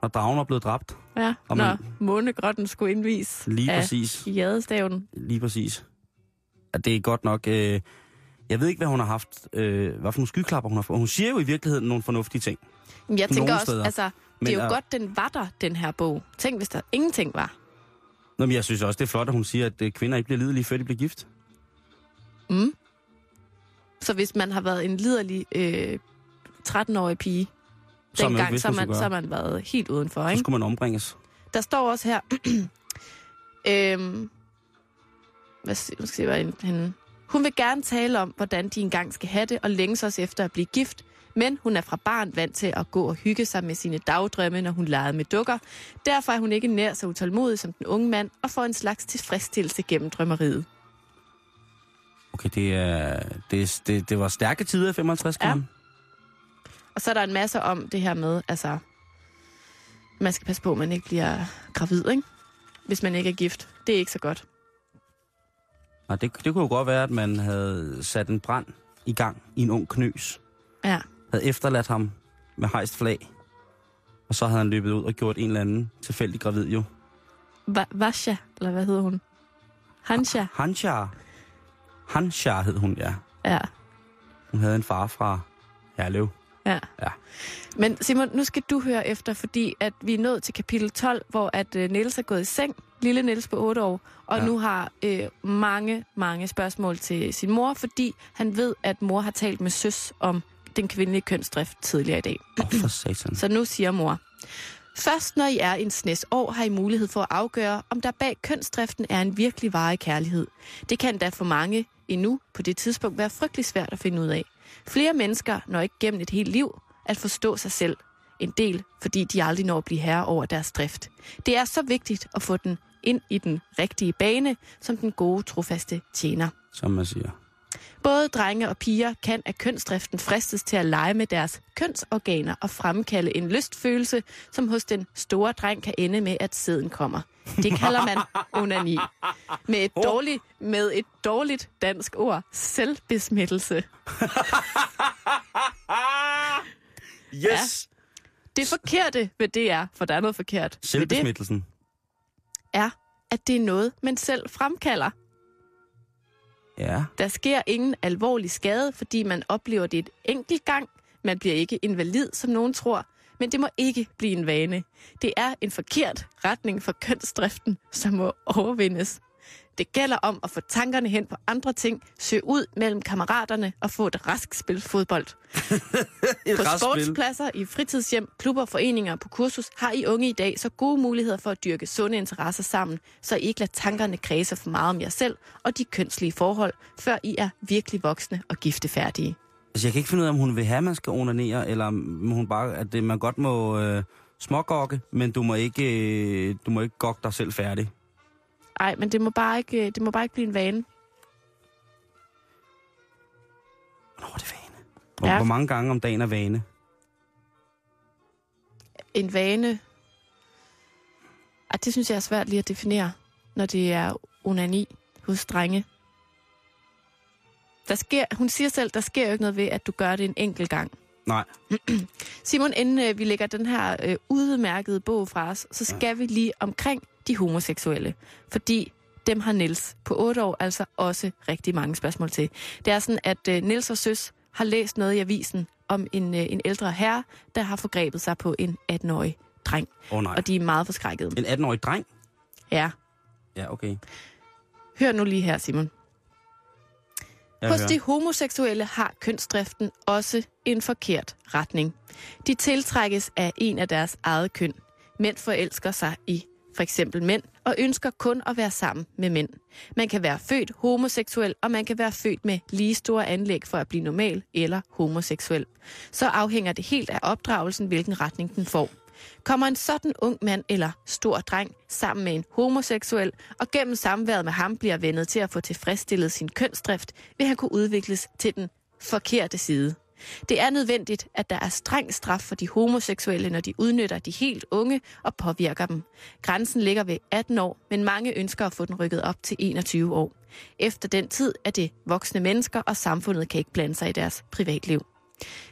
og dragen var blevet dræbt. ja. Og Når man- månegrotten skulle indvise Lige præcis. jadestaven. Lige præcis. At det er godt nok... Øh, jeg ved ikke, hvad hun har haft, øh, hvad for nogle skyklapper hun har fået. Hun siger jo i virkeligheden nogle fornuftige ting. Men jeg tænker også, steder. altså, det Men er jo er- godt, den var der, den her bog. Tænk, hvis der ingenting var. Nå, men jeg synes også, det er flot, at hun siger, at øh, kvinder ikke bliver lidelige, før de bliver gift. Mm. Så hvis man har været en liderlig øh, 13-årig pige, Så dengang, vidst, så, man, så har man været helt udenfor, Så ikke? skulle man ombringes. Der står også her... <clears throat> øhm, hvad, nu skal jeg se, hvad henne. Hun vil gerne tale om, hvordan de engang skal have det, og længes også efter at blive gift. Men hun er fra barn vant til at gå og hygge sig med sine dagdrømme, når hun legede med dukker. Derfor er hun ikke nær så utålmodig som den unge mand, og får en slags tilfredsstillelse gennem drømmeriet. Okay, det, er, det, det, det var stærke tider i 55 Ja. ja. Og så er der en masse om det her med, altså, man skal passe på, at man ikke bliver gravid, ikke? Hvis man ikke er gift. Det er ikke så godt. Nej, det, det kunne jo godt være, at man havde sat en brand i gang i en ung knøs. Ja. Havde efterladt ham med hejst flag. Og så havde han løbet ud og gjort en eller anden tilfældig gravid jo. Va- Vasha, eller hvad hedder hun? Hansha. Hanshar. Hanshar hed hun, ja. Ja. Hun havde en far fra Herlev. Ja. Ja. Men Simon, nu skal du høre efter, fordi at vi er nået til kapitel 12, hvor at øh, Niels er gået i seng, lille Niels på 8 år, og Ja. nu har øh, mange, mange spørgsmål til sin mor, fordi han ved, at mor har talt med søs om den kvindelige kønsdrift tidligere i dag. Oh, for satan. Så nu siger mor, Først når I er en snes år, har I mulighed for at afgøre, om der bag kønsdriften er en virkelig varig kærlighed. Det kan da for mange endnu på det tidspunkt være frygtelig svært at finde ud af. Flere mennesker når ikke gennem et helt liv at forstå sig selv. En del, fordi de aldrig når at blive herre over deres drift. Det er så vigtigt at få den ind i den rigtige bane, som den gode, trofaste tjener. Som man siger. Både drenge og piger kan af kønsdriften fristes til at lege med deres kønsorganer og fremkalde en lystfølelse, som hos den store dreng kan ende med, at sæden kommer. Det kalder man <laughs> onani. Med et dårligt, med et dårligt dansk ord, selvbesmittelse. <laughs> Yes! Det forkerte ved det er, for der er noget forkert Selvbesmittelsen. Er, at det er noget, man selv fremkalder. Ja. Der sker ingen alvorlig skade, fordi man oplever det et enkelt gang. Man bliver ikke invalid, som nogen tror, men det må ikke blive en vane. Det er en forkert retning for kønsdriften, som må overvindes. Det gælder om at få tankerne hen på andre ting, søge ud mellem kammeraterne og få et rask spil fodbold. <laughs> Et På sportspladser, i fritidshjem, klubber, foreninger og på kursus har I unge i dag så gode muligheder for at dyrke sunde interesser sammen, så I ikke lader tankerne kredse for meget om jer selv og de kønslige forhold, før I er virkelig voksne og giftefærdige. Altså, jeg kan ikke finde ud af, om hun vil have, at man skal onanere, eller om hun bare, at det, man godt må øh, smågokke, men du må ikke, øh, du må ikke gokke dig selv færdig. Ej, men det må bare ikke, det må bare ikke blive en vane. Hvornår er det vane? Hvor, Ja. hvor mange gange om dagen er vane? En vane... Ej, det synes jeg er svært lige at definere, når det er onani hos drenge. Der sker, hun siger selv, der sker jo ikke noget ved, at du gør det en enkelt gang. Nej. <clears throat> Simon, inden øh, vi lægger den her øh, udmærkede bog fra os, så skal vi lige omkring de homoseksuelle. Fordi dem har Niels på 8 år altså også rigtig mange spørgsmål til. Det er sådan, at øh, Niels og Søs har læst noget i avisen om en, øh, en ældre herre, der har forgrebet sig på en 18-årig dreng. Oh, nej. Og de er meget forskrækkede. En 18-årig dreng? Ja, Ja, okay. hør nu lige her, Simon. Jeg Hos hører. de homoseksuelle har kønsdriften også en forkert retning. De tiltrækkes af en af deres eget køn. Mænd forelsker sig i for eksempel mænd og ønsker kun at være sammen med mænd. Man kan være født homoseksuel, og man kan være født med lige store anlæg for at blive normal eller homoseksuel. Så afhænger det helt af opdragelsen, hvilken retning den får. Kommer en sådan ung mand eller stor dreng sammen med en homoseksuel, og gennem samværet med ham bliver vendet til at få tilfredsstillet sin kønsdrift, vil han kunne udvikles til den forkerte side. Det er nødvendigt, at der er streng straf for de homoseksuelle, når de udnytter de helt unge og påvirker dem. Grænsen ligger ved 18 år, men mange ønsker at få den rykket op til 21 år. Efter den tid er det voksne mennesker, og samfundet kan ikke blande sig i deres privatliv.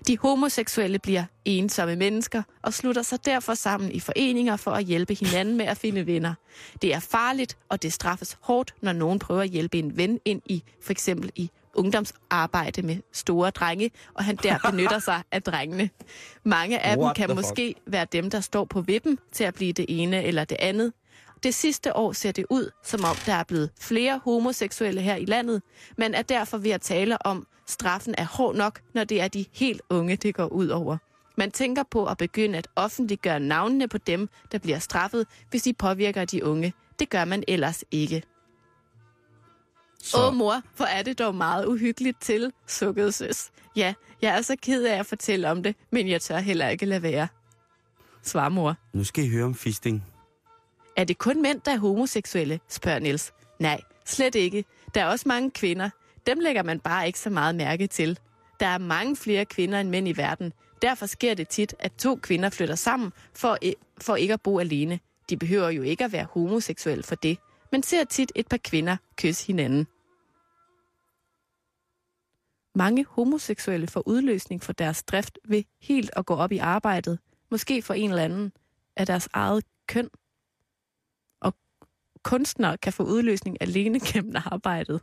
De homoseksuelle bliver ensomme mennesker og slutter sig derfor sammen i foreninger for at hjælpe hinanden med at finde venner. Det er farligt, og det straffes hårdt, når nogen prøver at hjælpe en ven ind i for eksempel i ungdomsarbejde med store drenge, og han der benytter <laughs> sig af drengene. Mange af dem What kan the fuck? måske være dem, der står på vippen til at blive det ene eller det andet. Det sidste år ser det ud, som om der er blevet flere homoseksuelle her i landet, men er derfor ved at tale om, straffen er hård nok, når det er de helt unge, det går ud over. Man tænker på at begynde at offentliggøre navnene på dem, der bliver straffet, hvis de påvirker de unge. Det gør man ellers ikke. Så, Åh mor, hvor er det dog meget uhyggeligt til, sukkede søs. Ja, jeg er så ked af at fortælle om det, men jeg tør heller ikke lade være. Svar mor. nu skal I høre om fisting. Er det kun mænd, der er homoseksuelle, spørger Niels. Nej, slet ikke. Der er også mange kvinder. Dem lægger man bare ikke så meget mærke til. Der er mange flere kvinder end mænd i verden. Derfor sker det tit, at to kvinder flytter sammen for, for ikke at bo alene. De behøver jo ikke at være homoseksuelle for det, men ser tit et par kvinder kysse hinanden. Mange homoseksuelle får udløsning for deres drift ved helt at gå op i arbejdet, måske for en eller anden af deres eget køn. Og kunstnere kan få udløsning alene <laughs> gennem arbejdet.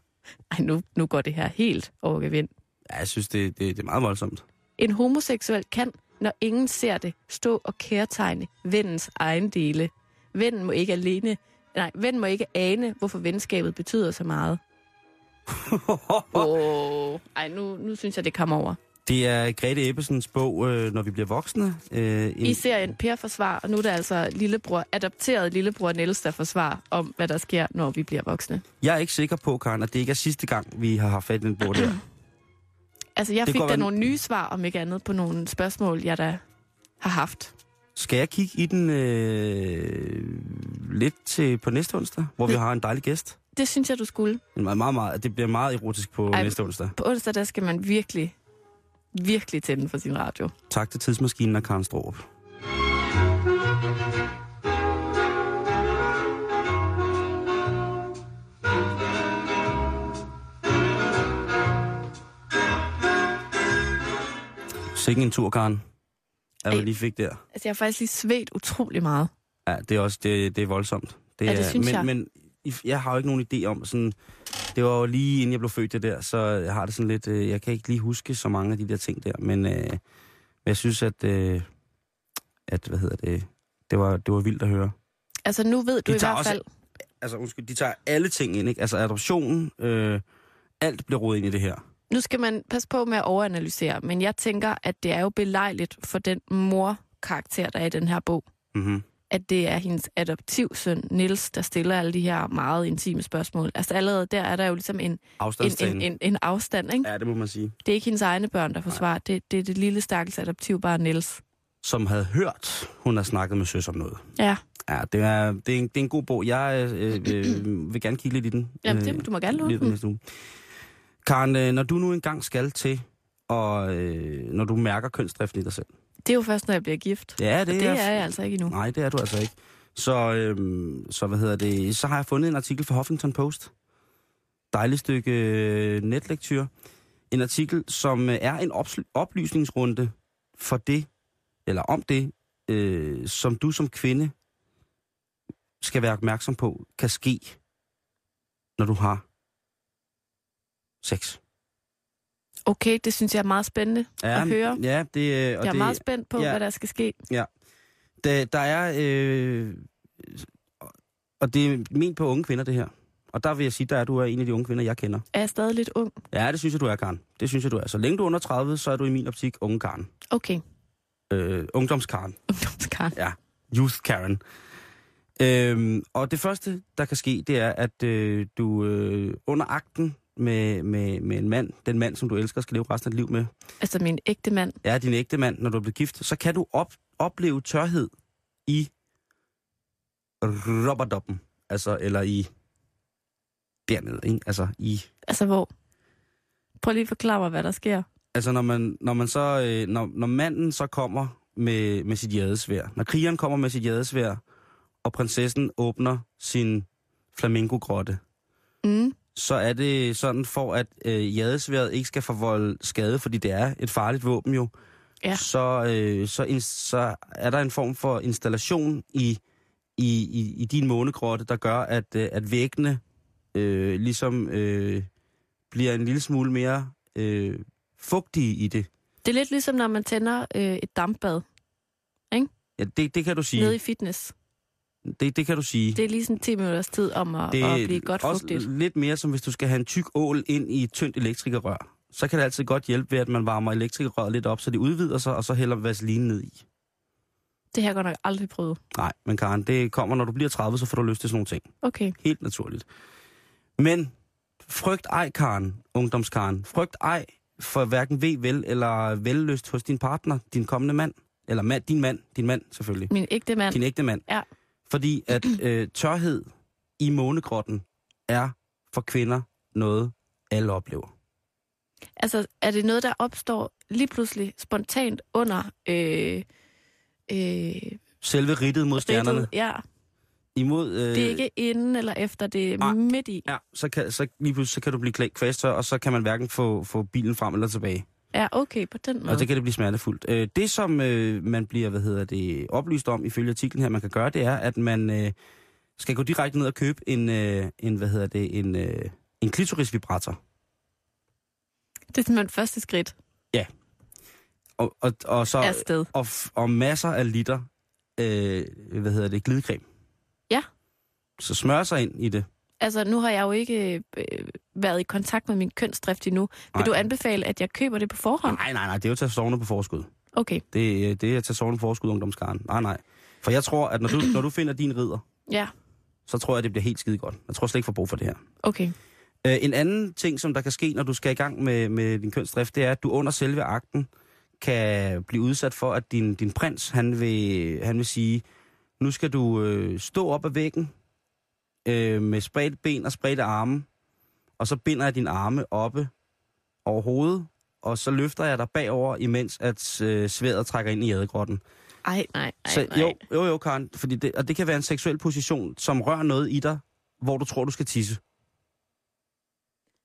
Ej, nu, nu går det her helt over gevind. Ja, jeg synes, det, det, det er meget voldsomt. En homoseksuel kan, når ingen ser det, stå og kærtegne vennens egen dele. Vennen må ikke alene, nej, vennen må ikke ane, hvorfor venskabet betyder så meget. <laughs> oh, ej, nu, nu synes jeg, det kommer over. Det er Grete Ebbesens bog, øh, Når vi bliver voksne. Øh, en, I serien Per forsvar, og nu er det altså lillebror, adopteret lillebror Niels, der forsvarer om, hvad der sker, når vi bliver voksne. Jeg er ikke sikker på, Karen, at det ikke er sidste gang, vi har haft fat i den bog der. Altså, jeg Det fik da vel- nogle nye svar, om ikke andet, på nogle spørgsmål, jeg da har haft. Skal jeg kigge i den øh, lidt til på næste onsdag, hvor vi har en dejlig gæst? Det synes jeg, du skulle. En meget, meget, meget, det bliver meget erotisk på Ej. Ej. næste onsdag. På onsdag, der skal man virkelig, virkelig tænde for sin radio. Tak til Tidsmaskinen og Karen Strohrup. Sikke en tur, Karen. At du lige fik der. Altså, jeg har faktisk lige svedt utrolig meget. Ja, det er også det, det er voldsomt. Ja, det synes men, jeg. Men jeg har jo ikke nogen idé om sådan... Det var jo lige inden jeg blev født det der, så jeg har det sådan lidt... Øh, jeg kan ikke lige huske så mange af de der ting der, men øh, jeg synes, at... Øh, at, hvad hedder det... Det var, det var vildt at høre. Altså, nu ved du De i hvert også- fald... Altså, undskyld, de tager alle ting ind, ikke? Altså adoptionen, øh, alt bliver rodet ind i det her. Nu skal man passe på med at overanalysere, men jeg tænker, at det er jo belejligt for den mor-karakter, der er i den her bog, Mm-hmm. at det er hendes adoptivsøn, Nils, der stiller alle de her meget intime spørgsmål. Altså allerede der er der jo ligesom en, en, en, en, en afstand, ikke? Ja, det må man sige. Det er ikke hendes egne børn, der forsvarer. Det, det er det lille stakkels adoptivbarn Nils. Som havde hørt, hun har snakket med søs om noget. Ja, Ja, det er, det er, en, det er en god bog. Jeg øh, øh, vil gerne kigge lidt i den. Jamen, øh, det, du må gerne låne den. Karen, øh, når du nu engang skal til, og øh, når du mærker kønsdriften i dig selv. Det er jo først, når jeg bliver gift. Ja, Og det er jeg altså ikke endnu. Nej, det er du altså ikke. Så, øhm, så hvad hedder det? Så har jeg fundet en artikel fra Huffington Post. Dejligt stykke øh, netlektyr. En artikel, som øh, er en oplysningsrunde for det, eller om det, øh, som du som kvinde skal være opmærksom på, kan ske, når du har sex. Okay, det synes jeg er meget spændende at høre. Ja, det, øh, og Jeg er det, meget spændt på, ja. hvad der skal ske. Der, der er... Øh, og det er ment på unge kvinder, det her. Og der vil jeg sige, der er du er en af de unge kvinder, jeg kender. Er jeg stadig lidt ung? Ja, det synes jeg, du er, Karen. Det synes jeg, du er. Så længe du er under 30, så er du i min optik unge Karen. Okay, Øh, ungdomskaren. ungdomskaren. Ja, youth Karen. Øhm, og det første, der kan ske, det er, at øh, du øh, under akten med, med, med en mand, den mand, som du elsker, skal leve resten af dit liv med, Altså min ægte mand. er din ægte mand, når du er blevet gift, så kan du op, opleve tørhed i rubberdoppen. Altså, eller i dernede, ikke? Altså, i... Altså hvor? Prøv lige at forklare mig, hvad der sker. Altså, når man, når man så... Øh, når, når manden så kommer med, med sit jadesvær, når krigeren kommer med sit jadesvær, og prinsessen åbner sin flamingogrotte, Mm. Så er det sådan for, at øh, jadesværet ikke skal forvolde skade, fordi det er et farligt våben jo, Ja. så, øh, så, in, så er der en form for installation i, i, i, i din månegrotte, der gør, at, øh, at væggene øh, ligesom øh, bliver en lille smule mere øh, fugtige i det. Det er lidt ligesom, når man tænder øh, et dampbad Ja, det, det kan du sige. nede i fitness. Det, det kan du sige. Det er lige sådan 10 minutters tid om at, det at blive godt også fugtigt. lidt mere som hvis du skal have en tyk ål ind i et tyndt elektrikerrør. Så kan det altid godt hjælpe ved, at man varmer elektrikerrøret lidt op, så det udvider sig, og så hælder vaseline ned i. Det har jeg godt nok aldrig prøvet. Nej, men Karen, det kommer, når du bliver 30, så får du lyst til sådan nogle ting. Okay. Helt naturligt. Men frygt ej, Karen, ungdomskaren. Frygt ej for hverken ved vel eller vellyst hos din partner, din kommende mand. Eller mand, din mand, din mand selvfølgelig. Min ægte mand. Din ægte mand. Ja. Fordi at <clears throat> øh, tørhed i månegrotten er for kvinder noget, alle oplever. Altså, er det noget, der opstår lige pludselig spontant under øh, øh, Selve ridtet mod stjernerne. ridtet? Ja, Imod, øh, det er ikke inden eller efter, det er nej. midt i. Ja, så kan, så lige pludselig så kan du blive klædt kvæstør, og så kan man hverken få, få bilen frem eller tilbage. Ja, okay, på den måde. Og det kan det blive smertefuldt. Øh, det, som øh, man bliver hvad hedder det, oplyst om ifølge artiklen her, man kan gøre, det er, at man øh, skal gå direkte ned og købe en, en hvad hedder det, en, en klitorisvibrator. Det er simpelthen første skridt Og, og, og, så, afsted. og, og masser af liter, øh, hvad hedder det, glidecreme. Ja. Så smør sig ind i det. Altså, nu har jeg jo ikke øh, været i kontakt med min kønsdrift endnu. Vil Nej. du anbefale, at jeg køber det på forhånd? Nej, nej, nej, det er jo at tage sovne på forskud. Okay, Det, øh, det er at tage sovne på forskud, ungdomskaren. Nej, nej. For jeg tror, at når du, når du finder din ridder, ja, så tror jeg, det bliver helt skide godt. Jeg tror slet ikke, for brug for det her. okay. Øh, en anden ting, som der kan ske, når du skal i gang med, med din kønsdrift, det er, at du under selve akten kan blive udsat for, at din, din prins, han vil, han vil sige, nu skal du øh, stå op ad væggen øh, med spredte ben og spredte arme, og så binder jeg dine arme oppe over hovedet, og så løfter jeg dig bagover, imens at øh, sværet trækker ind i ædegrotten. Ej, nej, ej, Så, nej. jo, jo, jo, Karen, fordi det, og det kan være en seksuel position, som rører noget i dig, hvor du tror, du skal tisse.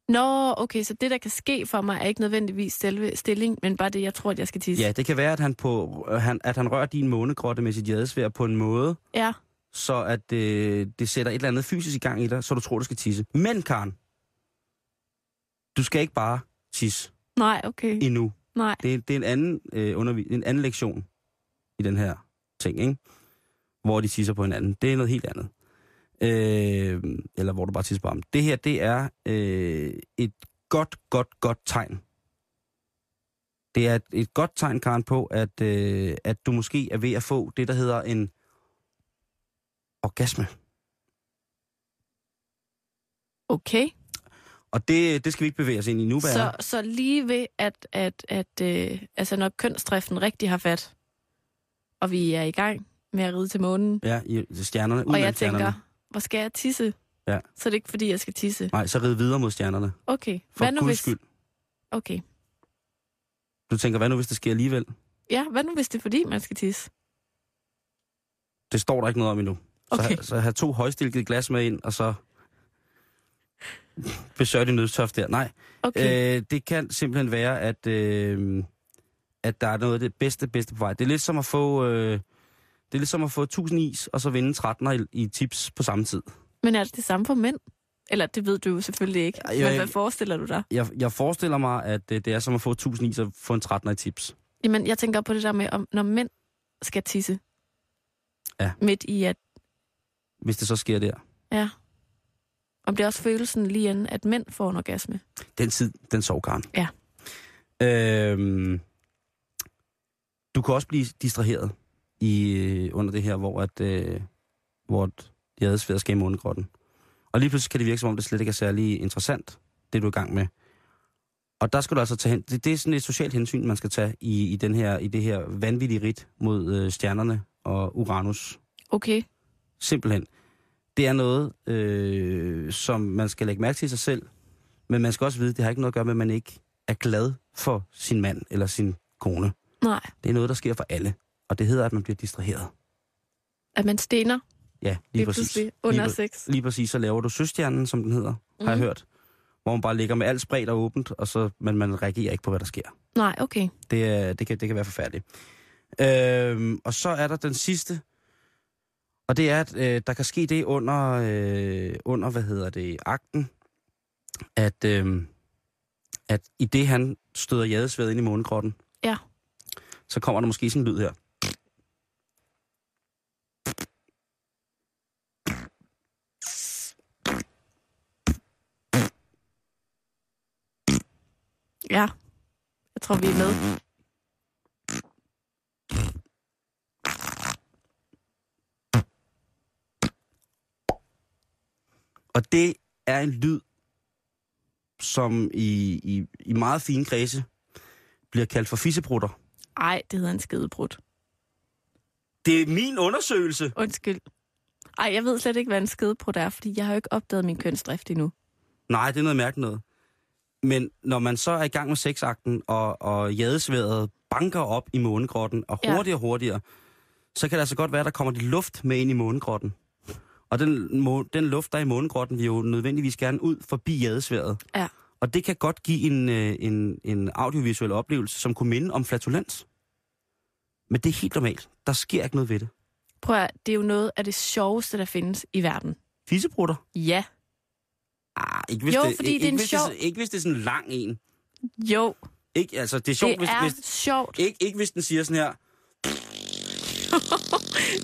Nå, okay, så det, der kan ske for mig, er ikke nødvendigvis selve stilling, men bare det, jeg tror, at jeg skal tisse. Ja, det kan være, at han, på, øh, han, at han rører din månegrotte med sit jadesvær på en måde, Ja, så at øh, det sætter et eller andet fysisk i gang i dig, så du tror, du skal tisse. Men, Karen, du skal ikke bare tisse nej, okay. endnu. Nej, Det, er- det er en anden, øh, undervi- en anden lektion i den her ting, ikke? Hvor de tisser på hinanden. Det er noget helt andet. Øh, eller hvor du bare tisser på ham. Det her, det er øh, et godt, godt, godt tegn. Det er et, et godt tegn, Karen, på, at, øh, at du måske er ved at få det, der hedder en orgasme. okay. Og det, det skal vi ikke bevæge os ind i nu, hvad Så, så lige ved, at, at, at øh, altså når kønsdriften rigtig har fat, og vi er i gang med at ride til månen, Ja, i stjernerne. og jeg tænker, stjernerne. hvor skal jeg tisse? Ja. Så er det ikke, fordi jeg skal tisse. Nej, så rid videre mod stjernerne. Okay. For hvad nu hvis... skyld. Okay. Du tænker, hvad nu, hvis det sker alligevel? Ja, hvad nu hvis det er, fordi man skal tisse? Det står der ikke noget om endnu. Så, Okay. ha- så have to højstilkede glas med ind, og så <laughs> besøg din nødstof der. Nej, Okay. øh, det kan simpelthen være, at, øh, at der er noget af det bedste, bedste på vej. Det er lidt som at få, øh, det er lidt som at få 1000 is, og så vinde 13 i, i tips på samme tid. Men er det det samme for mænd? Eller det ved du jo selvfølgelig ikke. Jeg- Men hvad forestiller du dig? Jeg, jeg forestiller mig, at øh, det er som at få 1000 is og få en 13 i tips. Jamen, jeg tænker på det der med, om når mænd skal tisse. Ja. Midt i at, Hvis det så sker der. ja. Om det også følelsen lige inden, at mænd får en orgasme. Den tid, den sov, Karen. Ja. Øhm, du kan også blive distraheret i, øh, under det her, hvor, at, øh, hvor de havde svært skal i månegrotten. Og lige pludselig kan det virke, som om det slet ikke er særlig interessant, det du er i gang med. Og der skal du altså tage hen. Det, det er sådan et socialt hensyn, man skal tage i, i, den her, i det her vanvittige rit mod øh, stjernerne og Uranus. Okay. Simpelthen. Det er noget, øh, som man skal lægge mærke til sig selv, men man skal også vide, at det har ikke noget at gøre med, at man ikke er glad for sin mand eller sin kone. Nej. Det er noget, der sker for alle, og det hedder, at man bliver distraheret. At man stener Ja, lige, lige præcis. under lige, sex. lige præcis, så laver du søstjernen, som den hedder, mm. har jeg Mhm. hørt. Hvor man bare ligger med alt spredt og åbent, og så, men man reagerer ikke på, hvad der sker. Nej, okay. Det, det, kan, det kan være forfærdeligt. Øhm, og så er der den sidste, og det er, at øh, der kan ske det under, øh, under hvad hedder det, akten, at, øh, at i det han støder jadesværet ind i månekrotten, ja. så kommer der måske sådan en lyd her. Ja, jeg tror vi er med. Og det er en lyd, som i, i, i meget fine kredse bliver kaldt for fissebrutter. Ej, det hedder en skidebrud. Det er min undersøgelse. Undskyld. Ej, jeg ved slet ikke, hvad en skidebrud er, fordi jeg har jo ikke opdaget min kønsdrift endnu. Nej, det er noget mærkeligt noget. Men når man så er i gang med sexakten, og, og jadesværet banker op i månegrotten, og hurtigere og hurtigere, så kan det altså godt være, at der kommer lidt luft med ind i månegrotten. Og den, må, den luft, der er i månegrotten, vil jo nødvendigvis gerne ud forbi jadesværet. Ja. Og det kan godt give en, øh, en, en audiovisuel oplevelse, som kunne minde om flatulens. Men det er helt normalt. Der sker ikke noget ved det. Prøv at, det er jo noget af det sjoveste, der findes i verden. Fisebrutter? Ja. Ah, ikke hvis Jo, det, fordi ikke, det er en hvis sjov- det, ikke hvis det er sådan en lang en. Jo, Ikke, altså, det er sjovt, det hvis, er hvis, sjovt. ikke, ikke hvis den siger sådan her, <laughs>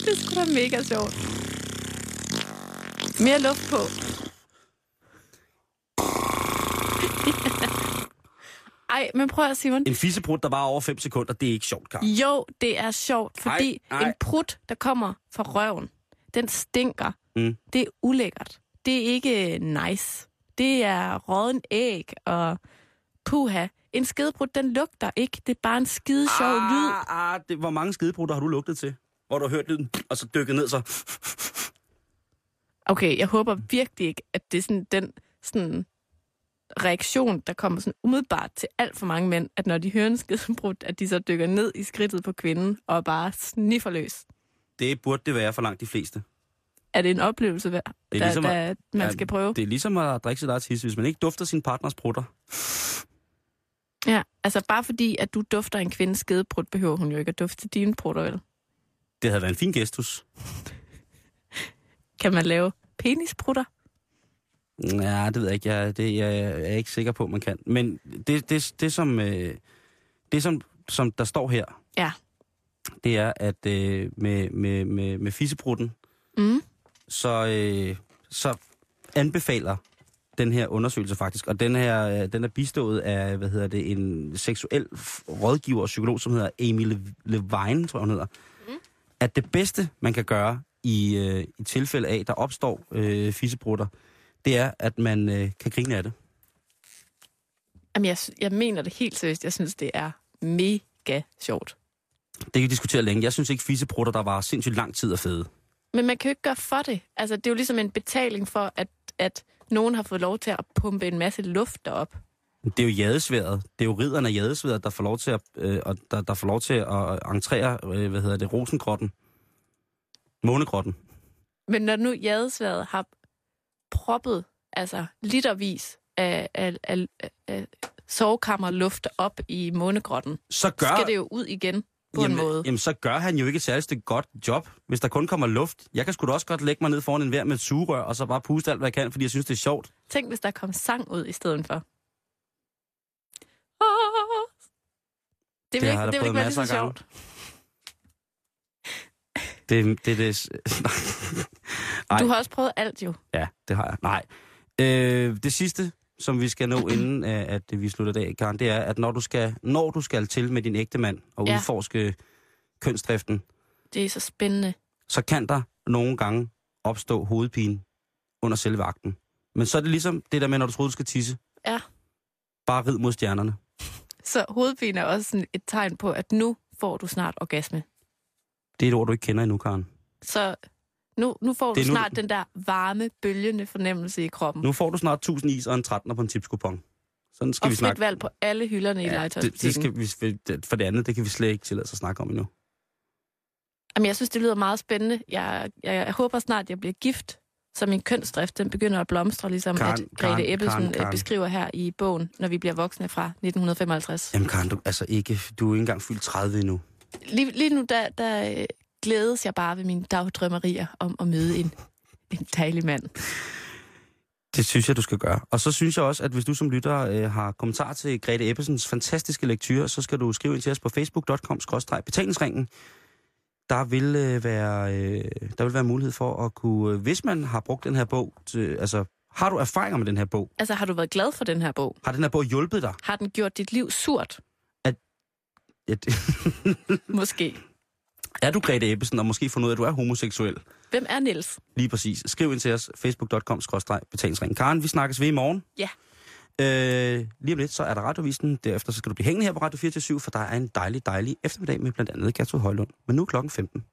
Det er sgu da mega sjovt. Mere luft på. <laughs> Ej, men prøv at Simon. en fissebrud, der var over 5 sekunder, det er ikke sjovt, Karen. Jo, det er sjovt, fordi Ej, ej. en prut, der kommer fra røven, den stinker. Mm. Det er ulækkert. Det er ikke nice. Det er råden æg og puha. En skedebrud, den lugter ikke. Det er bare en skide sjov lyd. Ah, ah, det, hvor mange skidebrutter har du lugtet til? Hvor du har hørt lyden, og så dykket ned, så... Okay, jeg håber virkelig ikke, at det er sådan den sådan reaktion, der kommer sådan umiddelbart til alt for mange mænd, at når de hører en skidebrud, at de så dykker ned i skridtet på kvinden og bare sniffer løs. Det burde det være for langt de fleste. Er det en oplevelse, der, Det er ligesom, der, man ja, skal prøve? Det er ligesom at drikke sit eget tisse. Hvis man ikke dufter sin partners prutter, Ja, altså bare fordi, at du dufter en kvindes skedebrud, behøver hun jo ikke at dufte dine brutter, vel? det havde været en fin gestus. Kan man lave penisprutter? Ja, det ved jeg ikke. Jeg, det, jeg, jeg er ikke sikker på, man kan. Men det, det, det som, øh, det som, som der står her, Ja. det er, at øh, med, med, med, med fissebrutten, Mm. så, øh, så anbefaler den her undersøgelse faktisk, og den her øh, den er bistået af, hvad hedder det, en seksuel rådgiver og psykolog, som hedder Le- Levine, tror jeg hun hedder, mm. at det bedste, man kan gøre i, øh, i tilfælde af, der opstår øh, fissebrutter, det er, at man øh, kan grine af det. Jamen, jeg, jeg mener det helt seriøst. Jeg synes, det er mega sjovt. Det kan vi diskutere længe. Jeg synes ikke, fissebrutter, der var sindssygt lang tid er fede. Men man kan jo ikke gøre for det. Altså, det er jo ligesom en betaling for, at, at nogen har fået lov til at pumpe en masse luft derop. Det er jo jadesværet. Det er jo ridderne af jadesværet, der får lov til at, øh, og der, der får lov til at entrere, øh, hvad hedder det, rosengrotten. Månegrotten. Men når nu jadesværet har proppet altså litervis af, af, af, af sovekammerluft op i månegrotten, Så gør, skal det jo ud igen på jamen, en måde. Jamen, så gør han jo ikke et særligt stykke godt job, hvis der kun kommer luft. Jeg kan sgu da også godt lægge mig ned foran en vær med et sugerør, og så bare puste alt, hvad jeg kan, fordi jeg synes, det er sjovt. Tænk, hvis der kom sang ud i stedet for. Det vil, Det ikke, det vil ikke være lige så sjovt. Det, det, det, Ej. <laughs> Du har også prøvet alt jo. Ja, det har jeg. Nej. Øh, det sidste, som vi skal nå <clears throat> inden øh, at vi slutter af, Karen, det er, at når du skal, når du skal til med din ægte mand og Ja. udforske kønsdriften, Det er så spændende. så kan der nogle gange opstå hovedpine under selve akten. Men så er det ligesom det der med, når du tror, du skal tisse. Ja. Bare rid mod stjernerne. <laughs> Så hovedpine er også sådan et tegn på, at nu får du snart orgasme. Det er et ord, du ikke kender endnu, Karen. Så nu, nu får du nu- snart den der varme, bølgende fornemmelse i kroppen. Nu får du snart 1000 is og en 13'er på en tipskupon. Sådan skal og vi snakke. valg på alle hylderne i Ja, det, det legetøjsbutikken. skal vi, for det andet, det kan vi slet ikke tillade os at snakke om endnu. Jamen, jeg synes, det lyder meget spændende. Jeg, jeg, jeg håber snart, jeg bliver gift, så min kønsdrift den begynder at blomstre, ligesom Karen, at Grete Karen, Ebbesen Karen, øh, Karen. beskriver her i bogen, når vi bliver voksne fra 1955. Jamen Karen, du, altså ikke, du er ikke engang fyldt 30 endnu. Lige, lige nu, der, der øh, glædes jeg bare ved mine dagdrømmerier om at møde en, <laughs> en dejlig mand. Det synes jeg, du skal gøre. Og så synes jeg også, at hvis du som lytter øh, har kommentar til Grete Ebbesens fantastiske lektyr, så skal du skrive ind til os på facebook.com-betalingsringen. Der vil, øh, være, øh, der vil være mulighed for at kunne, øh, hvis man har brugt den her bog, til, altså Har du erfaringer med den her bog? Altså, har du været glad for den her bog? Har den her bog hjulpet dig? Har den gjort dit liv surt? Ja, det- <laughs> Måske. er du Grete Ebbesen, og måske fundet ud af, at du er homoseksuel? Hvem er Niels? Lige præcis. Skriv ind til os, facebook.com-betalingsringen. Karen, vi snakkes ved i morgen. Ja. Øh, lige om lidt, så er der radiovisen. Derefter så skal du blive hængende her på Radio 24 for der er en dejlig, dejlig eftermiddag med blandt andet Gertrud Højlund. Men nu er klokken 15.